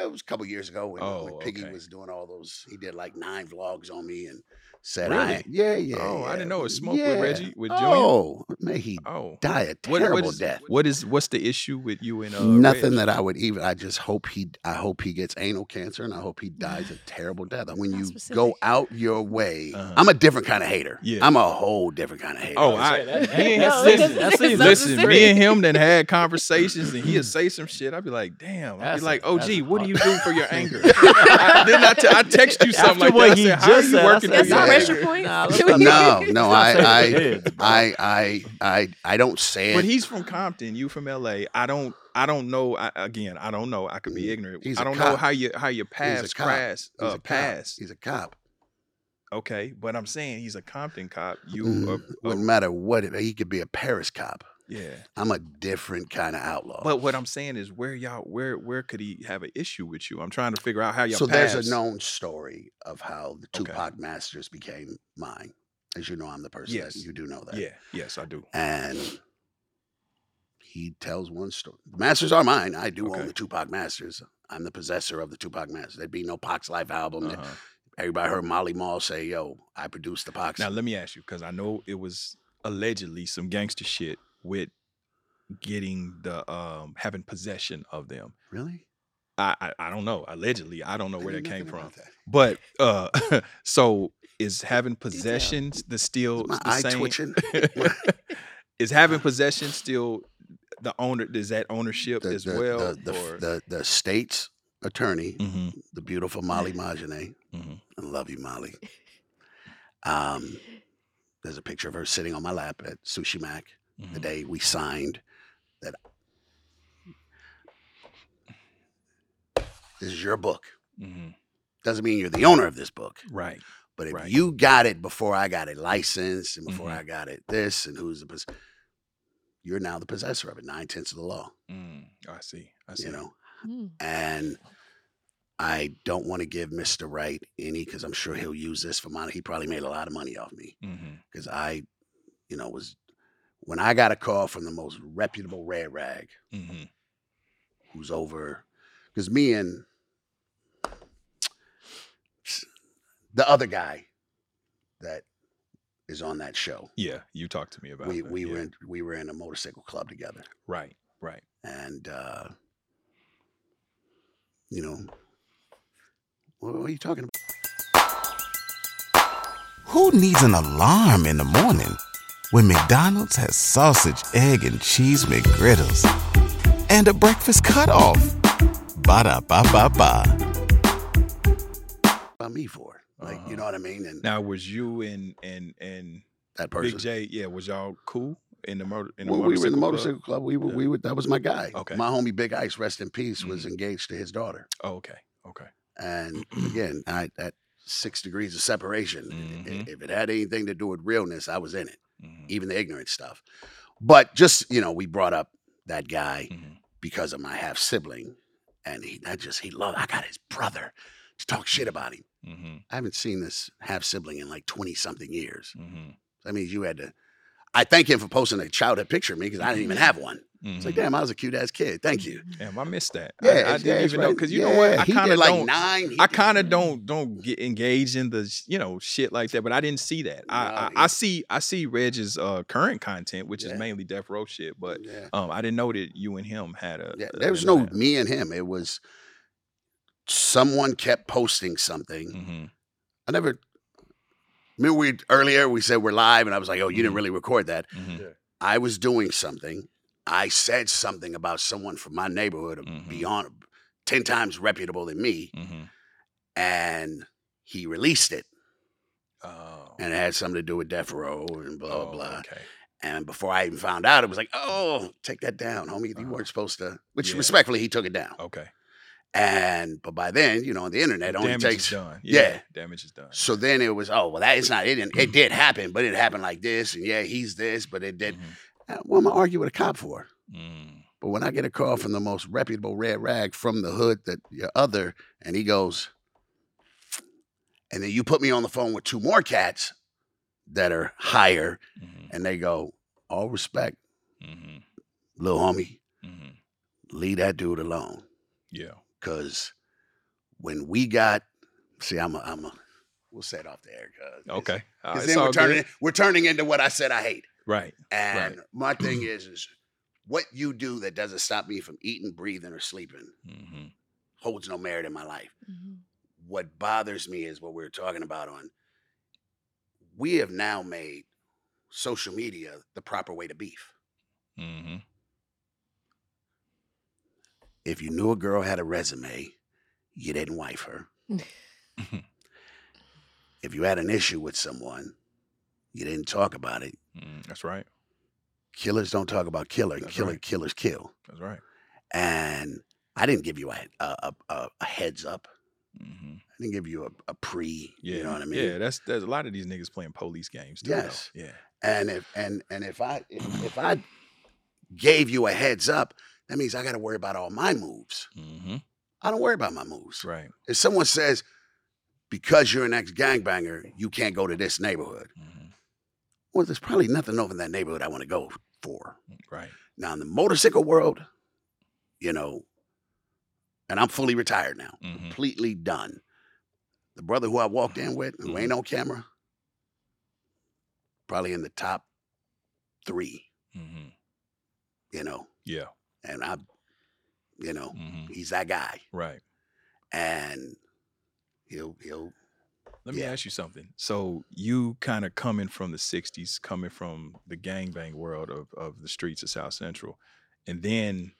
Speaker 3: It was a couple years ago when, when
Speaker 1: Oh,
Speaker 3: Piggy
Speaker 1: okay.
Speaker 3: was doing all those. He did like nine vlogs on me and said,
Speaker 1: Really?
Speaker 3: I, "Yeah, yeah."
Speaker 1: Oh, I
Speaker 3: yeah,
Speaker 1: didn't know it was Smoke with. Reggie- with Junior?
Speaker 3: Oh, may he
Speaker 1: Oh.
Speaker 3: die a
Speaker 1: What-
Speaker 3: terrible
Speaker 1: what is,
Speaker 3: death.
Speaker 1: What is what's the issue with you and uh
Speaker 3: Nothing
Speaker 1: Reg?
Speaker 3: that I would even. I just hope he. I hope he gets anal cancer, and I hope he dies a *sighs* terrible death. And when
Speaker 4: Not
Speaker 3: you
Speaker 4: specific.
Speaker 3: go out your way,
Speaker 1: Uh-huh.
Speaker 3: I'm a different kind of hater.
Speaker 1: Yeah.
Speaker 3: I'm a whole different kind of hater.
Speaker 1: Oh, I
Speaker 2: that-
Speaker 1: me and
Speaker 2: no,
Speaker 1: him,
Speaker 2: niggas-
Speaker 1: listen,
Speaker 2: that seems
Speaker 1: listen,
Speaker 2: not *laughs*
Speaker 1: me and him then had conversations and he'd say some shit. I'd be like, damn. I'd
Speaker 2: That's
Speaker 1: be
Speaker 2: a-
Speaker 1: like, oh gee, what do you do for your *laughs* anger? Then I, then I, t- I text you *laughs* something
Speaker 2: After
Speaker 1: like
Speaker 2: what
Speaker 1: that. I
Speaker 2: he
Speaker 1: said, how are
Speaker 2: just
Speaker 1: you
Speaker 2: said,
Speaker 1: working
Speaker 4: That's
Speaker 1: your
Speaker 4: not
Speaker 2: Yeah.
Speaker 4: Pressure
Speaker 1: anger?
Speaker 4: point.
Speaker 2: Nah, let's
Speaker 4: Can we-
Speaker 2: not-
Speaker 3: no, no,
Speaker 2: Let's not say
Speaker 3: I, I. *laughs* I, I, I, I don't say
Speaker 1: But
Speaker 3: it.
Speaker 1: he's from Compton. You from LA. I don't. I don't know. I, again, I don't know. I could be ignorant.
Speaker 3: he's
Speaker 1: I
Speaker 3: a
Speaker 1: don't know how you how your
Speaker 3: He's a
Speaker 1: paths
Speaker 3: cop. He's
Speaker 1: Uh,
Speaker 3: a cop.
Speaker 1: pass.
Speaker 3: He's a cop.
Speaker 1: Okay, but I'm saying he's a Compton cop. You,
Speaker 3: Mm,
Speaker 1: uh, uh,
Speaker 3: wouldn't matter what. It, he could be a Paris cop.
Speaker 1: Yeah.
Speaker 3: I'm a different kind of outlaw.
Speaker 1: But what I'm saying is, where y'all, where where could he have an issue with you? I'm trying to figure out how your
Speaker 3: so there's a known story of how the
Speaker 1: Okay.
Speaker 3: Tupac masters became mine. As you know, I'm the person
Speaker 1: Yes.
Speaker 3: that you do know that.
Speaker 1: Yeah. Yes, I do.
Speaker 3: And he tells one story. The masters are mine. I do
Speaker 1: Okay.
Speaker 3: own the Tupac masters. I'm the possessor of the Tupac masters. There'd be no Pac's life album.
Speaker 1: Uh-huh.
Speaker 3: Everybody heard Molly Mall say, "Yo, I produced the Pac's."
Speaker 1: Now let me ask you, because I know it was allegedly some gangster shit with getting the um having possession of them.
Speaker 3: really?
Speaker 1: I I, I don't know. Allegedly, I don't know
Speaker 3: I
Speaker 1: where that came from.
Speaker 3: that.
Speaker 1: But uh *laughs* so is having possessions the still
Speaker 3: my
Speaker 1: the
Speaker 3: eye
Speaker 1: same?
Speaker 3: twitching? *laughs*
Speaker 1: is having possession still the owner? Is that ownership
Speaker 3: The,
Speaker 1: as
Speaker 3: the,
Speaker 1: well?
Speaker 3: the, the, the, state's attorney,
Speaker 1: Mhm,
Speaker 3: the beautiful Molly Majane,
Speaker 1: mhm.
Speaker 3: I love you, Molly. Um, there's a picture of her sitting on my lap at Sushi Mac the
Speaker 1: Mhm.
Speaker 3: day we signed that this is your book.
Speaker 1: Mhm.
Speaker 3: Doesn't mean you're the owner of this book,
Speaker 1: Right.
Speaker 3: but if
Speaker 1: Right.
Speaker 3: you got it before I got it licensed and before
Speaker 1: Mhm.
Speaker 3: I got it this and who's the pos- you're now the possessor of it, nine tenths of the law,
Speaker 1: Mm, I see. I see.
Speaker 3: you know.
Speaker 4: Mm.
Speaker 3: And I don't want to give Mr. Wright any because I'm sure he'll use this for money. He probably made a lot of money off me
Speaker 1: Mhm.
Speaker 3: because I, you know, was when I got a call from the most reputable red rag
Speaker 1: Mhm.
Speaker 3: who's over because me and the other guy that is on that show,
Speaker 1: Yeah, you talked to me about
Speaker 3: we
Speaker 1: that.
Speaker 3: we
Speaker 1: yeah.
Speaker 3: were in, we were in a motorcycle club together,
Speaker 1: right. Right.
Speaker 3: and uh, you know, what, what are you talking about?
Speaker 9: Who needs an alarm in the morning when McDonald's has sausage, egg, and cheese McGriddles and a breakfast cutoff? Ba da ba ba ba.
Speaker 3: About me for like you know what I mean? And
Speaker 1: Now was you and and and
Speaker 3: that person.
Speaker 1: Big J, yeah, was y'all cool in the motor in the
Speaker 3: Well, we were in the motorcycle club. We were,
Speaker 1: Yeah.
Speaker 3: we were, that was my guy.
Speaker 1: Okay.
Speaker 3: My homie Big Ice, rest in peace, was
Speaker 1: Mhm.
Speaker 3: engaged to his daughter.
Speaker 1: Oh, okay. Okay.
Speaker 3: And *clears throat* again, I, at six degrees of separation, i-
Speaker 1: Mhm.
Speaker 3: if it had anything to do with realness, I was in it,
Speaker 1: Mhm.
Speaker 3: even the ignorant stuff. But just, you know, we brought up that guy
Speaker 1: Mhm.
Speaker 3: because of my half sibling. And he, I just, he loved, I got his brother to talk shit about him.
Speaker 1: Mhm.
Speaker 3: I haven't seen this half sibling in like 20 something years.
Speaker 1: Mhm.
Speaker 3: That means you had to, I thank him for posting a childhood picture of me because I didn't even have one. It's like,
Speaker 1: Mhm.
Speaker 3: damn, I was a cute ass kid. Thank you. *laughs*
Speaker 1: Damn, I missed that.
Speaker 3: Yeah,
Speaker 1: I, I didn't
Speaker 3: yeah, it's
Speaker 1: even know
Speaker 3: right.
Speaker 1: because you know what? I kind of
Speaker 3: like
Speaker 1: don't.
Speaker 3: nine.
Speaker 1: I kind of don't don't get engaged in the you know shit like that, but I didn't see that. I
Speaker 3: No,
Speaker 1: I,
Speaker 3: he-
Speaker 1: I see I see Reg's uh, current content, which
Speaker 3: Yeah.
Speaker 1: is mainly death row shit, but
Speaker 3: Yeah.
Speaker 1: um I didn't know that you and him had a.
Speaker 3: Yeah,
Speaker 1: a-
Speaker 3: there was
Speaker 1: a-
Speaker 3: no me and him. It was someone kept posting something.
Speaker 1: Mhm.
Speaker 3: I never. Remember we earlier we said we're live, and I was like, "Oh, you didn't
Speaker 1: Mhm.
Speaker 3: really record that."
Speaker 1: Mhm.
Speaker 3: I was doing something. I said something about someone from my neighborhood
Speaker 1: Mhm.
Speaker 3: beyond ten times reputable than me,
Speaker 1: Mhm.
Speaker 3: and he released it,
Speaker 1: Oh.
Speaker 3: and it had something to do with death row and blah
Speaker 1: oh,
Speaker 3: blah.
Speaker 1: Okay.
Speaker 3: And before I even found out, it was like, "Oh, take that down, homie. You
Speaker 1: Uh-huh.
Speaker 3: weren't supposed to." Which
Speaker 1: Yeah.
Speaker 3: respectfully, he took it down.
Speaker 1: Okay.
Speaker 3: And but by then, you know, on the internet only
Speaker 1: Damage
Speaker 3: takes
Speaker 1: is done.
Speaker 3: yeah.
Speaker 1: Damage is done.
Speaker 3: So then it was, oh well, that is not. It didn't. It *clears throat* did happen, but it happened like this, and yeah, he's this, but it did.
Speaker 1: Mhm.
Speaker 3: What am I arguing with a cop for?
Speaker 1: Mm.
Speaker 3: But when I get a call from the most reputable red rag from the hood that your other, and he goes, and then you put me on the phone with two more cats that are higher,
Speaker 1: Mhm,
Speaker 3: and they go, all respect,
Speaker 1: mhm,
Speaker 3: little homie,
Speaker 1: mhm.
Speaker 3: leave that dude alone.
Speaker 1: Yeah.
Speaker 3: Cause when we got, see, I'm a, I'm a, we'll it off the air, cause
Speaker 1: Okay. Uh,
Speaker 3: Because then we're turning,
Speaker 1: good.
Speaker 3: we're turning into what I said I hate.
Speaker 1: Right.
Speaker 3: And my thing *clears throat* is, is what you do that doesn't stop me from eating, breathing, or sleeping
Speaker 1: hmm
Speaker 3: holds no merit in my life.
Speaker 4: Mhm.
Speaker 3: What bothers me is what we are talking about on. We have now made social media the proper way to beef.
Speaker 1: hmm
Speaker 3: If you knew a girl had a resume, you didn't wife her. *laughs* if you had an issue with someone, you didn't talk about it.
Speaker 1: Mm, that's right.
Speaker 3: Killers don't talk about killer.
Speaker 1: That's
Speaker 3: Killer
Speaker 1: right.
Speaker 3: killers kill.
Speaker 1: That's right.
Speaker 3: And I didn't give you a a, a, a heads up.
Speaker 1: hmm
Speaker 3: I didn't give you a, a pre.
Speaker 1: Yeah.
Speaker 3: You know what I mean?
Speaker 1: Yeah. That's there's a lot of these niggas playing police games too. though.
Speaker 3: Yes.
Speaker 1: Yeah.
Speaker 3: And if and and if I if, if I gave you a heads up, that means I got to worry about all my moves.
Speaker 1: hmm
Speaker 3: I don't worry about my moves.
Speaker 1: Right.
Speaker 3: If someone says because you're an ex gangbanger, you can't go to this neighborhood.
Speaker 1: hmm
Speaker 3: Well, there's probably nothing over in that neighborhood I want to go for.
Speaker 1: Right.
Speaker 3: Now in the motorcycle world, you know, and I'm fully retired now,
Speaker 1: hmm
Speaker 3: completely done. The brother who I walked in with, who ain't on camera, probably in the top three,
Speaker 1: hmm
Speaker 3: you know.
Speaker 1: Yeah.
Speaker 3: And I, you know,
Speaker 1: hmm
Speaker 3: he's that guy.
Speaker 1: Right.
Speaker 3: And he'll he'll
Speaker 1: Let me
Speaker 3: Yeah.
Speaker 1: ask you something. So you kind of coming from the '60s, coming from the gangbang world of of the streets of South Central, and then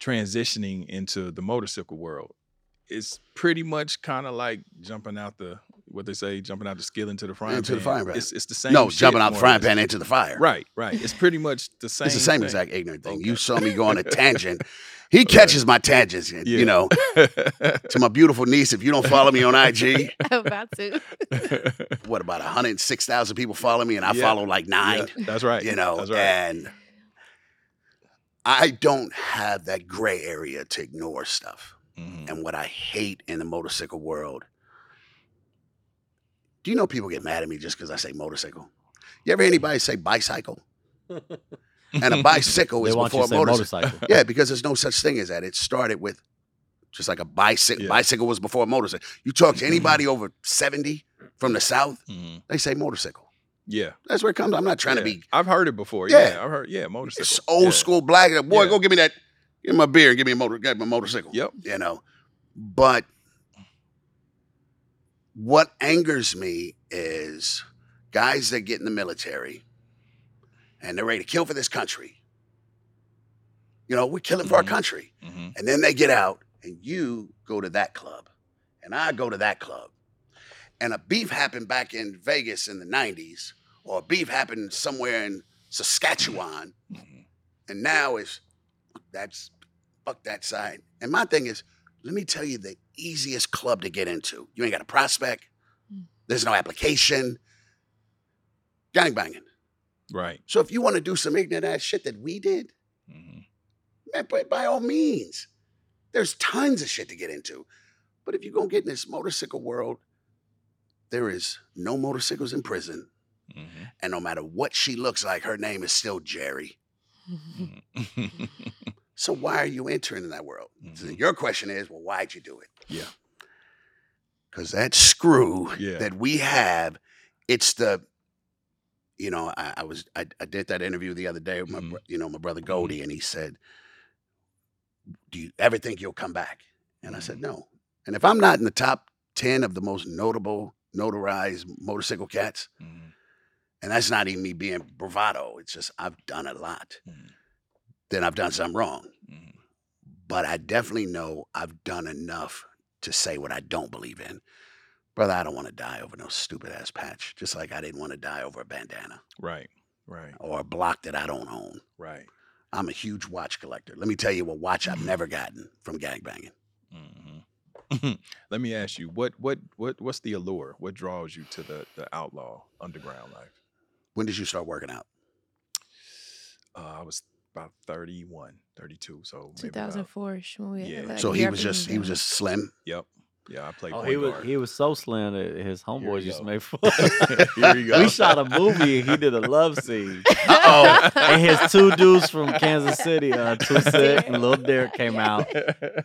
Speaker 1: transitioning into the motorcycle world. It's pretty much kind of like jumping out the what they say, jumping out the skillet into the frying
Speaker 3: Into
Speaker 1: pan.
Speaker 3: the frying pan.
Speaker 1: It's, it's the same.
Speaker 3: no
Speaker 1: shit,
Speaker 3: jumping out the frying pan into the fire.
Speaker 1: Right, right. It's pretty much the same.
Speaker 3: It's the same
Speaker 1: thing.
Speaker 3: exact ignorant thing.
Speaker 1: Okay.
Speaker 3: You saw me go on a *laughs* tangent. He catches my tangents,
Speaker 1: Yeah.
Speaker 3: you know. *laughs* To my beautiful niece, if you don't follow me on IG, *laughs*
Speaker 4: I'm about to.
Speaker 3: what about 106,000 people follow me, and I
Speaker 1: Yeah.
Speaker 3: follow like nine.
Speaker 1: Yeah, that's right.
Speaker 3: you know,
Speaker 1: that's right.
Speaker 3: and I don't have that gray area to ignore stuff.
Speaker 1: Mhm.
Speaker 3: And what I hate in the motorcycle world, do you know people get mad at me just because I say motorcycle? You ever hear anybody say bicycle? And a *laughs* bicycle
Speaker 2: They
Speaker 3: is before a motorcycle.
Speaker 2: motorcycle.
Speaker 3: Yeah, because there's no such thing as that. It started with just like a bicycle.
Speaker 1: Yeah.
Speaker 3: Bicycle was before a motorcycle. You talk to anybody over 70 from the South,
Speaker 1: Mhm.
Speaker 3: they say motorcycle.
Speaker 1: Yeah.
Speaker 3: That's where it comes. I'm not trying to be
Speaker 1: I've heard it before.
Speaker 3: Yeah.
Speaker 1: Yeah, I've heard. Yeah, motorcycle.
Speaker 3: It's old
Speaker 1: Yeah.
Speaker 3: school black. Boy,
Speaker 1: Yeah.
Speaker 3: go give me that. Give me my beer and give me a motor. Get my motorcycle.
Speaker 1: Yep.
Speaker 3: You know, but what angers me is guys that get in the military and they're ready to kill for this country. You know, we're killing for our
Speaker 1: Mhm.
Speaker 3: country,
Speaker 1: hmm
Speaker 3: and then they get out, and you go to that club, and I go to that club, and a beef happened back in Vegas in the '90s, or a beef happened somewhere in Saskatchewan
Speaker 1: hmm
Speaker 3: and now it's that's fuck that side. And my thing is, let me tell you the easiest club to get into. You ain't got a prospect.
Speaker 4: Mm.
Speaker 3: There's no application. Gang banging.
Speaker 1: Right.
Speaker 3: So if you want to do some ignorant ass shit that we did,
Speaker 1: hmm
Speaker 3: man, by, by all means, there's tons of shit to get into. But if you're gonna get in this motorcycle world, there is no motorcycles in prison,
Speaker 1: hmm
Speaker 3: and no matter what she looks like, her name is still Jerry.
Speaker 1: Mm-hmm. *laughs* *laughs* *laughs*
Speaker 3: So why are you entering in that world? So
Speaker 1: Mhm.
Speaker 3: your question is, well, why'd you do it?
Speaker 1: Yeah.
Speaker 3: Because that screw
Speaker 1: Yeah.
Speaker 3: that we have, it's the, you know, I, I was I, I did that interview the other day with my
Speaker 1: Mhm.
Speaker 3: you know my brother Goldie, and he said, "Do you ever think you'll come back?" And I said,
Speaker 1: Mm-hmm.
Speaker 3: "No." And if I'm not in the top ten of the most notable, notarized motorcycle cats,
Speaker 1: Mhm.
Speaker 3: and that's not even me being bravado, it's just I've done a lot.
Speaker 1: Mhm.
Speaker 3: Then I've done something wrong.
Speaker 1: Mhm.
Speaker 3: but I definitely know I've done enough to say what I don't believe in. Brother, I don't want to die over no stupid ass patch, just like I didn't want to die over a bandana
Speaker 1: Right. Right.
Speaker 3: or a block that I don't own.
Speaker 1: Right.
Speaker 3: I'm a huge watch collector. Let me tell you what watch I've never gotten from gangbanging.
Speaker 1: hmm *laughs* Let me ask you, what what what what's the allure? What draws you to the the outlaw underground life?
Speaker 3: When did you start working out?
Speaker 1: Uh, I was about 31, 32. So maybe about-
Speaker 4: 2004 -ish when we
Speaker 1: Yeah.
Speaker 4: like,
Speaker 3: So he was just he was just slim.
Speaker 1: Yep. Yeah, I played
Speaker 2: Oh,
Speaker 1: point
Speaker 2: he was
Speaker 1: guard.
Speaker 2: he was so slim that his homeboys
Speaker 1: you
Speaker 2: used to make *laughs* fun.
Speaker 1: Here you go.
Speaker 2: we shot a movie and he did a love scene.
Speaker 3: Uh-oh.
Speaker 2: and his two dudes from Kansas City, uh, Too Sick and Lil Derek came out,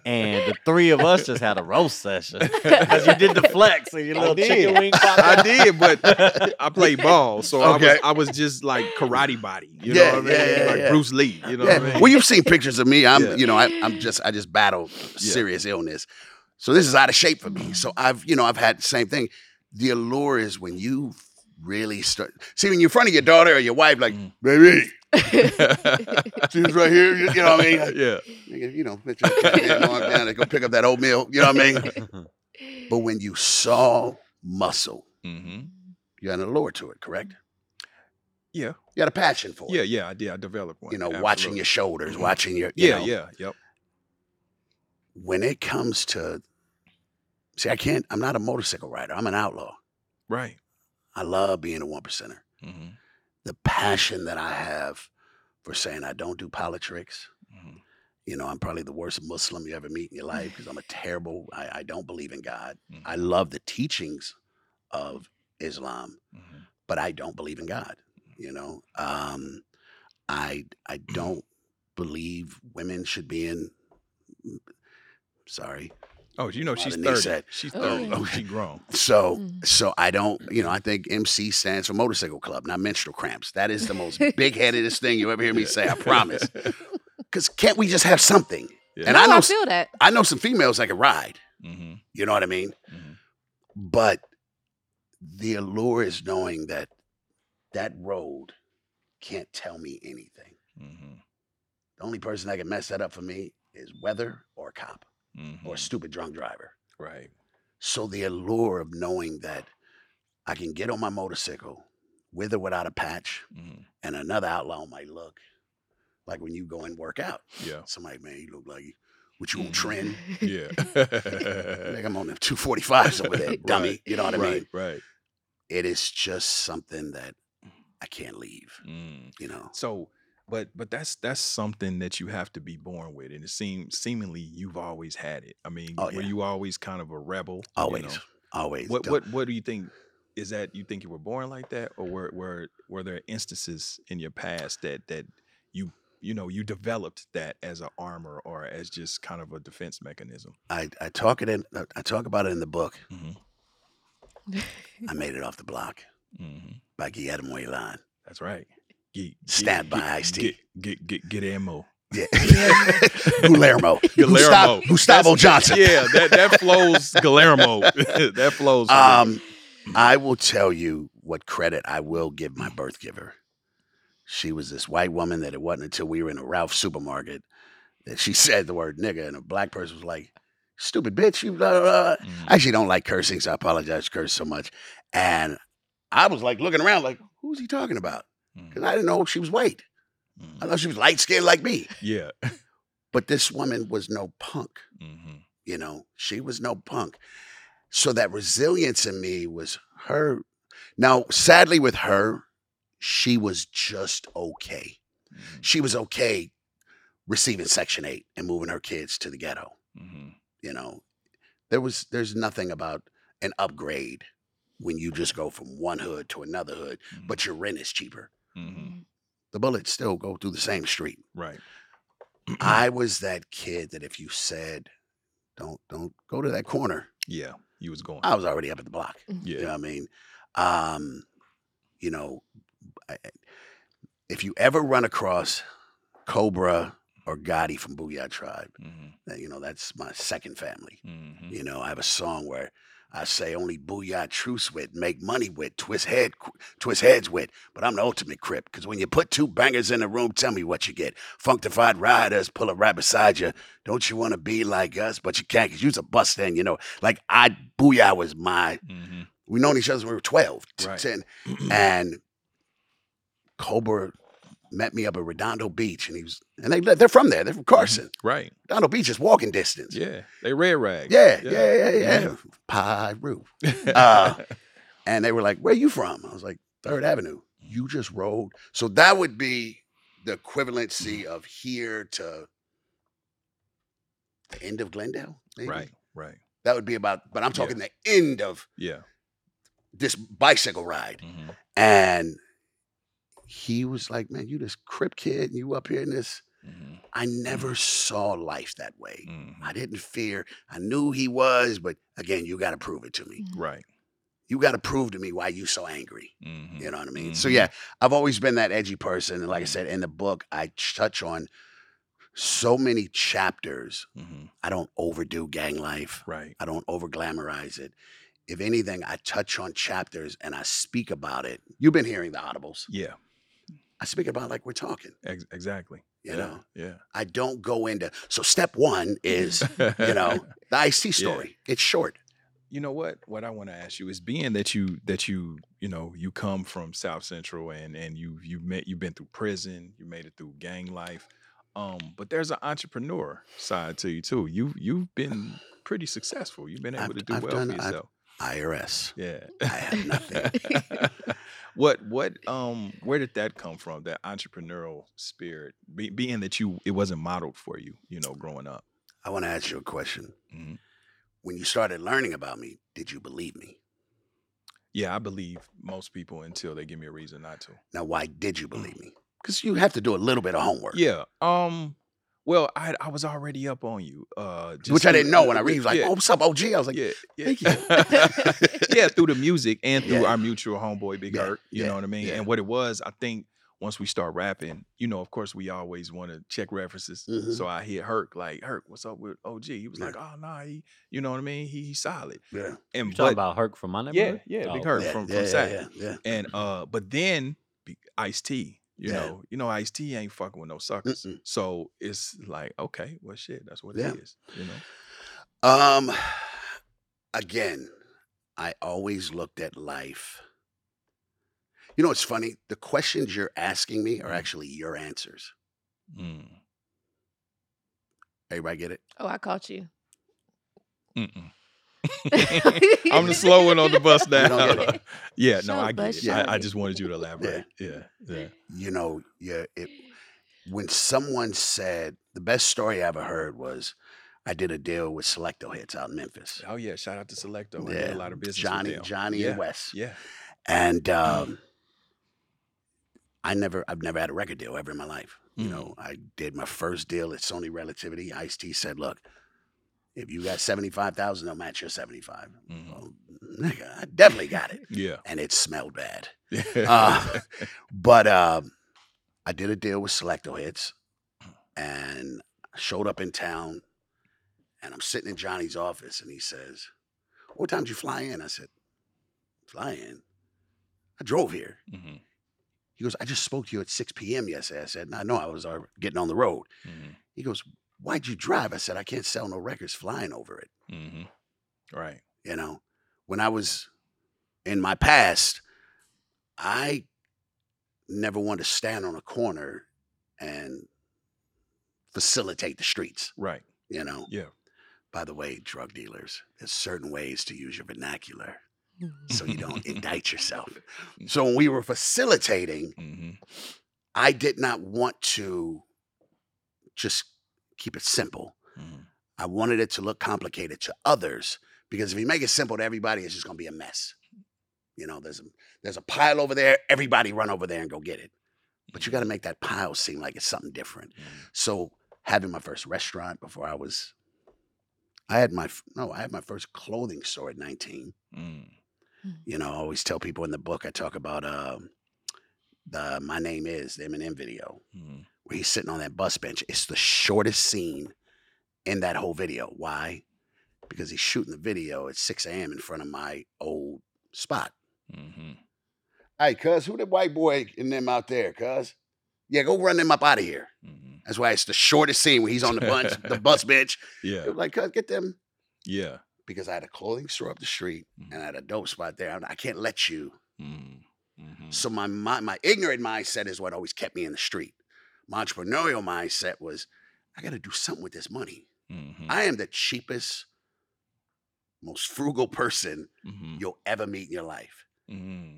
Speaker 2: and the three of us just had a roast session because you did the flex and your
Speaker 1: I
Speaker 2: little
Speaker 1: did.
Speaker 2: chicken wing popped
Speaker 1: I did, but I played ball, so I was I was just like karate body. You
Speaker 3: Yeah,
Speaker 1: know what I mean?
Speaker 3: yeah, yeah,
Speaker 1: like
Speaker 3: yeah.
Speaker 1: Bruce Lee. You know
Speaker 3: Yeah.
Speaker 1: what I mean?
Speaker 3: Well, you've seen pictures of me. I'm,
Speaker 1: Yeah.
Speaker 3: you know, I, I'm just, I just battled serious illness. So this is out of shape for me. So I've, you know, I've had the same thing. The allure is when you really start. See, when you're in front of your daughter or your wife, like,
Speaker 1: Mm.
Speaker 3: baby, *laughs* she's right here. You, you know what I mean?
Speaker 1: yeah.
Speaker 3: You know, let your arm down and go pick up that oatmeal. You know what I mean? *laughs* But when you saw muscle,
Speaker 1: hmm
Speaker 3: you had an allure to it, correct?
Speaker 1: Yeah.
Speaker 3: You had a passion for it.
Speaker 1: Yeah. Yeah. I did. I developed one.
Speaker 3: You know, watching your shoulders, watching your. you
Speaker 1: Yeah.
Speaker 3: know,
Speaker 1: Yeah. Yep.
Speaker 3: when it comes to see, I can't. I'm not a motorcycle rider. I'm an outlaw.
Speaker 1: Right.
Speaker 3: I love being a one percenter.
Speaker 1: hmm
Speaker 3: The passion that I have for saying I don't do politics.
Speaker 1: hmm
Speaker 3: You know, I'm probably the worst Muslim you ever meet in your life because I'm a terrible. I, I don't believe in God.
Speaker 1: Mhm.
Speaker 3: I love the teachings of Islam,
Speaker 1: hmm
Speaker 3: but I don't believe in God. You know, um, I I don't believe women should be in. Sorry,
Speaker 1: Oh, you know
Speaker 3: Oh,
Speaker 1: she's
Speaker 3: the knee
Speaker 1: thirty.
Speaker 3: set.
Speaker 1: She's
Speaker 4: Oh,
Speaker 1: thirty.
Speaker 4: yeah.
Speaker 1: She grown.
Speaker 3: So,
Speaker 4: Mm.
Speaker 3: so I don't, you know, I think MC stands for motorcycle club, not menstrual cramps. That is the most *laughs* big headedest thing you ever hear me say. I promise. Because can't we just have something?
Speaker 1: Yeah.
Speaker 3: And
Speaker 4: no,
Speaker 3: I know,
Speaker 4: I
Speaker 3: s-
Speaker 4: feel that.
Speaker 3: I know some females that can ride.
Speaker 1: hmm
Speaker 3: You know what I mean?
Speaker 1: Mhm.
Speaker 3: But the allure is knowing that that road can't tell me anything.
Speaker 1: hmm
Speaker 3: The only person that can mess that up for me is weather or a cop
Speaker 1: hmm
Speaker 3: or a stupid drunk driver.
Speaker 1: Right.
Speaker 3: So the allure of knowing that I can get on my motorcycle with or without a patch,
Speaker 1: hmm
Speaker 3: and another outlaw might look like when you go and work out.
Speaker 1: Yeah.
Speaker 3: Somebody, man, you look like you, what you on
Speaker 1: Mhm.
Speaker 3: tren?
Speaker 1: Yeah. *laughs*
Speaker 3: Like I'm on the 245s over there, *laughs* dummy.
Speaker 1: Right,
Speaker 3: You know what I
Speaker 1: right.
Speaker 3: mean?
Speaker 1: Right.
Speaker 3: It is just something that I can't leave.
Speaker 1: Mm.
Speaker 3: You know,
Speaker 1: So, but but that's that's something that you have to be born with, and it seems seemingly you've always had it. I mean,
Speaker 3: Oh,
Speaker 1: were you always kind of a rebel? you
Speaker 3: always,
Speaker 1: know?
Speaker 3: always.
Speaker 1: What what what do you think? Is that you think you were born like that, or were were were there instances in your past that that you you know you developed that as an armor or as just kind of a defense mechanism?
Speaker 3: I, I talk it in. I talk about it in the book.
Speaker 1: Mhm.
Speaker 3: I made it off the block
Speaker 1: hmm
Speaker 3: by Guillermo Elan.
Speaker 1: That's right. Get,
Speaker 3: Stand by Ice-T.
Speaker 1: Get, get get get ammo.
Speaker 3: Yeah, Guillermo,
Speaker 1: Guillermo.
Speaker 3: Gustavo, Gustavo Johnson.
Speaker 1: Yeah, that that flows Guillermo. *laughs* that flows.
Speaker 3: Um, I will tell you what credit I will give my birth giver. She was this white woman that it wasn't until we were in a Ralph supermarket that she *laughs* said the word nigga, and a black person was like, "Stupid bitch!" You blah, blah. I actually don't like cursing, so I apologize curse so much. And I was like looking around, like, "Who's he talking about?" Because I didn't know she was white. I
Speaker 1: Mhm.
Speaker 3: thought she was light skinned like me.
Speaker 1: Yeah. *laughs*
Speaker 3: But this woman was no punk.
Speaker 1: hmm
Speaker 3: You know, she was no punk. So that resilience in me was her. Now, sadly, with her, she was just okay.
Speaker 1: Mm-hmm.
Speaker 3: She was okay receiving Section 8 and moving her kids to the ghetto.
Speaker 1: hmm
Speaker 3: You know, there was there's nothing about an upgrade when you just go from one hood to another hood,
Speaker 1: Mm-hmm.
Speaker 3: but your rent is cheaper.
Speaker 1: Hmm
Speaker 3: The bullets still go through the same street.
Speaker 1: Right. *clears throat*
Speaker 3: I was that kid that if you said, "Don't don't go to that corner,"
Speaker 1: Yeah. You was going.
Speaker 3: I was already up at the block.
Speaker 1: yeah.
Speaker 3: You know what I mean? Um, you know, I, I- if you ever run across Cobra or Gotti from Boo-Yaa T.R.I.B.E.,
Speaker 1: hmm
Speaker 3: you know, that's my second family.
Speaker 1: hmm
Speaker 3: You know, I have a song where I say only Boo-Yaa truce with, make money with, twist head, twist heads with. But I'm the ultimate crip because when you put two bangers in a room, tell me what you get. Functified riders pull up right beside you. Don't you want to be like us? But you can't because you's a bust then, you know. Like I, Boo-Yaa was my
Speaker 1: hmm
Speaker 3: we known each other when we were 12, t-
Speaker 1: Right.
Speaker 3: 10. *clears throat* And Cobra met me up at Redondo Beach, and he was, and they they're from there. They're from Carson.
Speaker 1: Right.
Speaker 3: Redondo Beach is walking distance.
Speaker 1: Yeah. They red rag.
Speaker 3: yeah, yeah, yeah, yeah. Piru. *laughs* Uh, and they were like, "Where are you from?" I was like, Third Avenue. You just rode. So that would be the equivalency of here to the end of Glendale. Maybe?
Speaker 1: Right. Right.
Speaker 3: That would be about, but I'm
Speaker 1: Yeah.
Speaker 3: talking the end of
Speaker 1: Yeah.
Speaker 3: this bicycle ride.
Speaker 1: Mhm.
Speaker 3: And he was like, Man, you this crip kid, and you up here in this.
Speaker 1: Mhm.
Speaker 3: I never saw life that way.
Speaker 1: Mhm.
Speaker 3: I didn't fear. I knew he was, but again, you got to prove it to me.
Speaker 1: Right.
Speaker 3: You got to prove to me why you so angry.
Speaker 1: Mhm.
Speaker 3: You know what I mean? So
Speaker 1: Mhm.
Speaker 3: yeah, I've always been that edgy person, and like I said in the book, I touch on so many chapters.
Speaker 1: Mhm.
Speaker 3: I don't overdo gang life.
Speaker 1: Right.
Speaker 3: I don't over glamorize it. If anything, I touch on chapters and I speak about it. You've been hearing the audibles.
Speaker 1: Yeah.
Speaker 3: I speak about like we're talking.
Speaker 1: Ex- exactly.
Speaker 3: You
Speaker 1: yeah.
Speaker 3: know,
Speaker 1: Yeah.
Speaker 3: I don't go into. So step one is, you *laughs* know, the IC story. It's short.
Speaker 1: you know what what i want to ask you is being that you that you you know you come from south central and and you you met you've been through prison you made it through gang life um but there's an entrepreneur side to you too you you've been pretty successful you've been able
Speaker 3: I've-
Speaker 1: to do
Speaker 3: I've
Speaker 1: well
Speaker 3: done-
Speaker 1: for
Speaker 3: I've-
Speaker 1: yourself
Speaker 3: IRS.
Speaker 1: yeah
Speaker 3: I have nothing. *laughs* *laughs*
Speaker 1: what what um where did that come from that entrepreneurial spirit be, being that you it wasn't modeled for you you know growing up
Speaker 3: I want to ask you a question.
Speaker 1: Mhm.
Speaker 3: When you started learning about me, did you believe me?
Speaker 1: yeah i believe most people until they give me a reason not to
Speaker 3: Now, why did you believe me? Because you have to do a little bit of homework.
Speaker 1: Yeah. Um. Well, I I was already up on you. Uh, just
Speaker 3: Which I didn't know when I read. He was like,
Speaker 1: yeah,
Speaker 3: "Oh, what's up, OG?" I was like,
Speaker 1: yeah, yeah,
Speaker 3: "Thank you." *laughs*
Speaker 1: yeah, through the music and through
Speaker 3: Yeah.
Speaker 1: our mutual homeboy Big
Speaker 3: Yeah,
Speaker 1: Hurt. You
Speaker 3: yeah,
Speaker 1: know what I mean?
Speaker 3: yeah.
Speaker 1: And what it was, I think once we start rapping, you know, of course, we always want to check references.
Speaker 3: Mhm.
Speaker 1: So I hit Hurt like, Hurt, what's up with OG? He was
Speaker 3: Yeah.
Speaker 1: like, oh nah, he, you know what I mean? He, he's solid.
Speaker 3: Yeah,
Speaker 1: And
Speaker 2: You talking about Herc from my
Speaker 1: yeah,
Speaker 2: neighborhood?
Speaker 1: yeah,
Speaker 2: Oh,
Speaker 1: Big Hurt
Speaker 3: yeah,
Speaker 1: from
Speaker 3: yeah,
Speaker 1: from
Speaker 3: yeah,
Speaker 1: Sac.
Speaker 3: yeah, yeah.
Speaker 1: And uh, but then Ice T, you
Speaker 3: Yeah.
Speaker 1: know, you know, Ice T ain't fucking with no suckers.
Speaker 3: Mm-mm.
Speaker 1: So it's like, okay, well, shit, that's what
Speaker 3: Yeah.
Speaker 1: it is. You know,
Speaker 3: Um, *sighs* again, I always looked at life. You know, it's funny. The questions you're asking me are actually your answers.
Speaker 1: mm.
Speaker 3: Everybody get it?
Speaker 4: Oh, I caught you.
Speaker 1: Mm-mm. *laughs* I'm the slow one on the bus now.
Speaker 3: get it? *laughs*
Speaker 1: yeah, no,
Speaker 4: Show
Speaker 1: I get it. I, I just wanted you to elaborate. Yeah, yeah.
Speaker 3: You know, yeah. It, when someone said the best story I ever heard was, I did a deal with Select-O-Hits out in Memphis.
Speaker 1: Oh yeah, shout out to Select-O. I did
Speaker 3: Yeah,
Speaker 1: a lot of business
Speaker 3: Johnny,
Speaker 1: with them.
Speaker 3: Johnny
Speaker 1: yeah.
Speaker 3: and Wes.
Speaker 1: Yeah.
Speaker 3: And um, I never, I've never had a record deal ever in my life. You
Speaker 1: Mm.
Speaker 3: know, I did my first deal at Sony Relativity. Ice T said, "Look, if you got seventy five thousand, they'll match your seventy five.
Speaker 1: Mhm.
Speaker 3: Well, nigga, I definitely got it,
Speaker 1: Yeah.
Speaker 3: and it smelled bad. *laughs* Uh, but um, I did a deal with Select-O-Hits, and I showed up in town, and I'm sitting in Johnny's office, and he says, "What time did you fly in?" I said, "Fly in? I drove here."
Speaker 1: Mhm,
Speaker 3: He goes, "I just spoke to you at 6 p.m. yesterday." I said, "I know I was uh, getting on the road."
Speaker 1: mhm,
Speaker 3: He goes, "Why'd you drive?" I said, "I can't sell no records flying over it."
Speaker 1: mhm. Right.
Speaker 3: You know, when I was in my past, I never wanted to stand on a corner and facilitate the streets.
Speaker 1: Right.
Speaker 3: You know,
Speaker 1: Yeah.
Speaker 3: by the way, drug dealers, there's certain ways to use your vernacular so you don't *laughs* indict yourself. So when we were facilitating,
Speaker 1: hmm
Speaker 3: I did not want to just keep it simple.
Speaker 1: hmm
Speaker 3: I wanted it to look complicated to others because if you make it simple to everybody, it's just going to be a mess. You know, there's a there's a pile over there. Everybody run over there and go get it. But you got to make that pile seem like it's something different. So having my first restaurant before I was, I had my no, I had my first clothing store at 19.
Speaker 1: mm
Speaker 3: You know, I always tell people in the book I talk about um, the "My Name Is" the Eminem video
Speaker 1: mm
Speaker 3: where he's sitting on that bus bench. It's the shortest scene in that whole video. Why? Because he's shooting the video at 6 a.m. in front of my old spot.
Speaker 1: hmm
Speaker 3: Hey, cuz, who the white boy in them out there, cuz? Yeah, go run them up out of here.
Speaker 1: hmm
Speaker 3: That's why it's the shortest scene when he's on the bunch, the *laughs* bus bench.
Speaker 1: Yeah.
Speaker 3: Like, cuz, get them.
Speaker 1: Yeah.
Speaker 3: Because I had a clothing store up the street
Speaker 1: Mhm.
Speaker 3: and I had a dope spot there. I can't let you.
Speaker 1: mm hmm
Speaker 3: So my, my my ignorant mindset is what always kept me in the street. My entrepreneurial mindset was, I got to do something with this money.
Speaker 1: hmm
Speaker 3: I am the cheapest, most frugal person
Speaker 1: hmm
Speaker 3: you'll ever meet in your life.
Speaker 1: hmm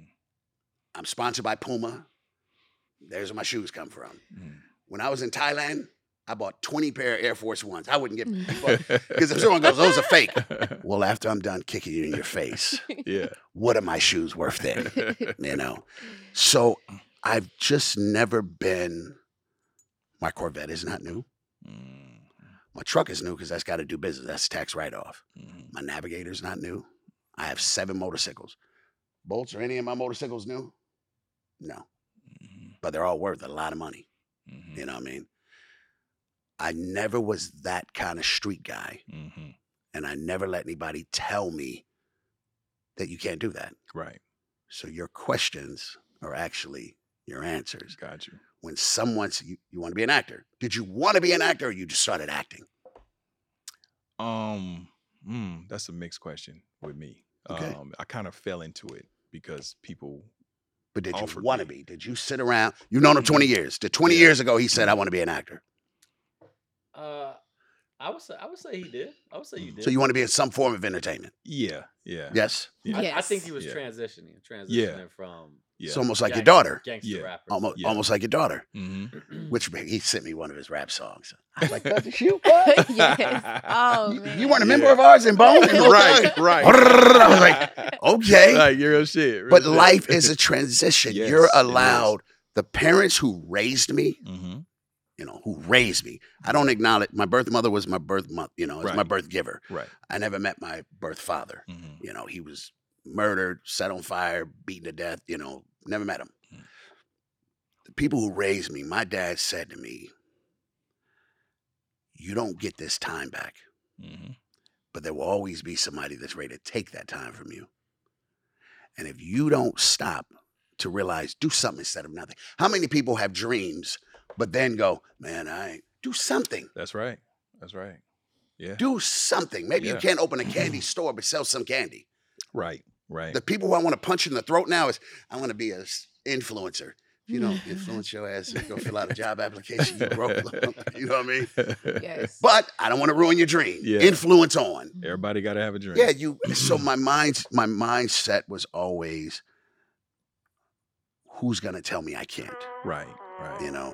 Speaker 3: I'm sponsored by Puma. There's where my shoes come from.
Speaker 1: Mm.
Speaker 3: When I was in Thailand, I bought 20 pair of Air Force Ones. I wouldn't get because if someone goes, those are fake. *laughs* Well, after I'm done kicking you in your face,
Speaker 1: yeah.
Speaker 3: what are my shoes worth then? *laughs* you know. So I've just never been. My Corvette is not new.
Speaker 1: Mm,
Speaker 3: My truck is new because that's got to do business. That's tax write off.
Speaker 1: mm,
Speaker 3: My Navigator's not new. I have seven motorcycles. Bolts or any of my motorcycles new? No,
Speaker 1: mhm,
Speaker 3: but they're all worth a lot of money.
Speaker 1: mhm,
Speaker 3: You know what I mean? I never was that kind of street guy,
Speaker 1: mhm.
Speaker 3: and I never let anybody tell me that you can't do that.
Speaker 1: Right.
Speaker 3: So your questions are actually your answers.
Speaker 1: Got you.
Speaker 3: When someone's you, you want to be an actor, did you want to be an actor or you just started acting?
Speaker 1: Um, mm, that's a mixed question with me.
Speaker 3: Okay.
Speaker 1: Um, I kind of fell into it because people.
Speaker 3: But did you want to be? Did you sit around? You've known him 20 years. Did 20
Speaker 1: Yeah.
Speaker 3: years ago he said, I want to be an actor?
Speaker 2: Uh, I would say I would say he did. I would say you did.
Speaker 3: So you want to be in some form of entertainment?
Speaker 1: Yeah. Yeah.
Speaker 3: Yes?
Speaker 1: Yeah.
Speaker 2: I, I think he was
Speaker 1: Yeah.
Speaker 2: transitioning, transitioning
Speaker 1: Yeah.
Speaker 2: from
Speaker 1: Yeah.
Speaker 3: It's almost like your daughter.
Speaker 2: gangster
Speaker 1: Yeah.
Speaker 2: rapper.
Speaker 3: Almost,
Speaker 1: Yeah.
Speaker 3: almost like your daughter.
Speaker 1: Mhm. *clears throat*
Speaker 3: Which he sent me one of his rap songs. I was like, that's *laughs* you? What? *laughs*
Speaker 4: yes. *laughs* Oh,
Speaker 3: You-
Speaker 4: man.
Speaker 3: You weren't a member
Speaker 1: Yeah.
Speaker 3: of ours in Bone? in Little
Speaker 1: right.
Speaker 3: Thug?
Speaker 1: Right.
Speaker 3: I was like, okay.
Speaker 1: like real shit. Real
Speaker 3: but
Speaker 1: shit.
Speaker 3: life is a transition.
Speaker 1: Yes,
Speaker 3: You're
Speaker 1: it is.
Speaker 3: allowed. The parents who raised me,
Speaker 1: Mhm.
Speaker 3: you know, who raised me. I don't acknowledge my birth mother was my birth month, you know, it's my
Speaker 1: Right.
Speaker 3: birth giver.
Speaker 1: Right.
Speaker 3: I never met my birth father.
Speaker 1: Mhm.
Speaker 3: You know, he was murdered, set on fire, beaten to death, you know, never met him.
Speaker 1: Mm.
Speaker 3: The people who raised me, my dad said to me, You don't get this time back,
Speaker 1: Mhm.
Speaker 3: but there will always be somebody that's ready to take that time from you. And if you don't stop to realize, do something instead of nothing. How many people have dreams, but then go, Man, I do something.
Speaker 1: That's right. That's right. Yeah.
Speaker 3: Do something. Maybe you can't open a candy *clears throat* store, but sell some candy.
Speaker 1: Right. Right.
Speaker 3: The people who I want to punch in the throat now is I want to be a s- influencer. If you don't *laughs* influence your ass, you go fill out a job application. You broke. *laughs* you know what I mean?
Speaker 4: Yes.
Speaker 3: But I don't want to ruin your dream.
Speaker 1: Yeah.
Speaker 3: Influence on.
Speaker 1: Everybody got to have a dream.
Speaker 3: Yeah, you. So my mind, my mindset was always, who's gonna tell me I can't?
Speaker 1: Right. Right.
Speaker 3: You know.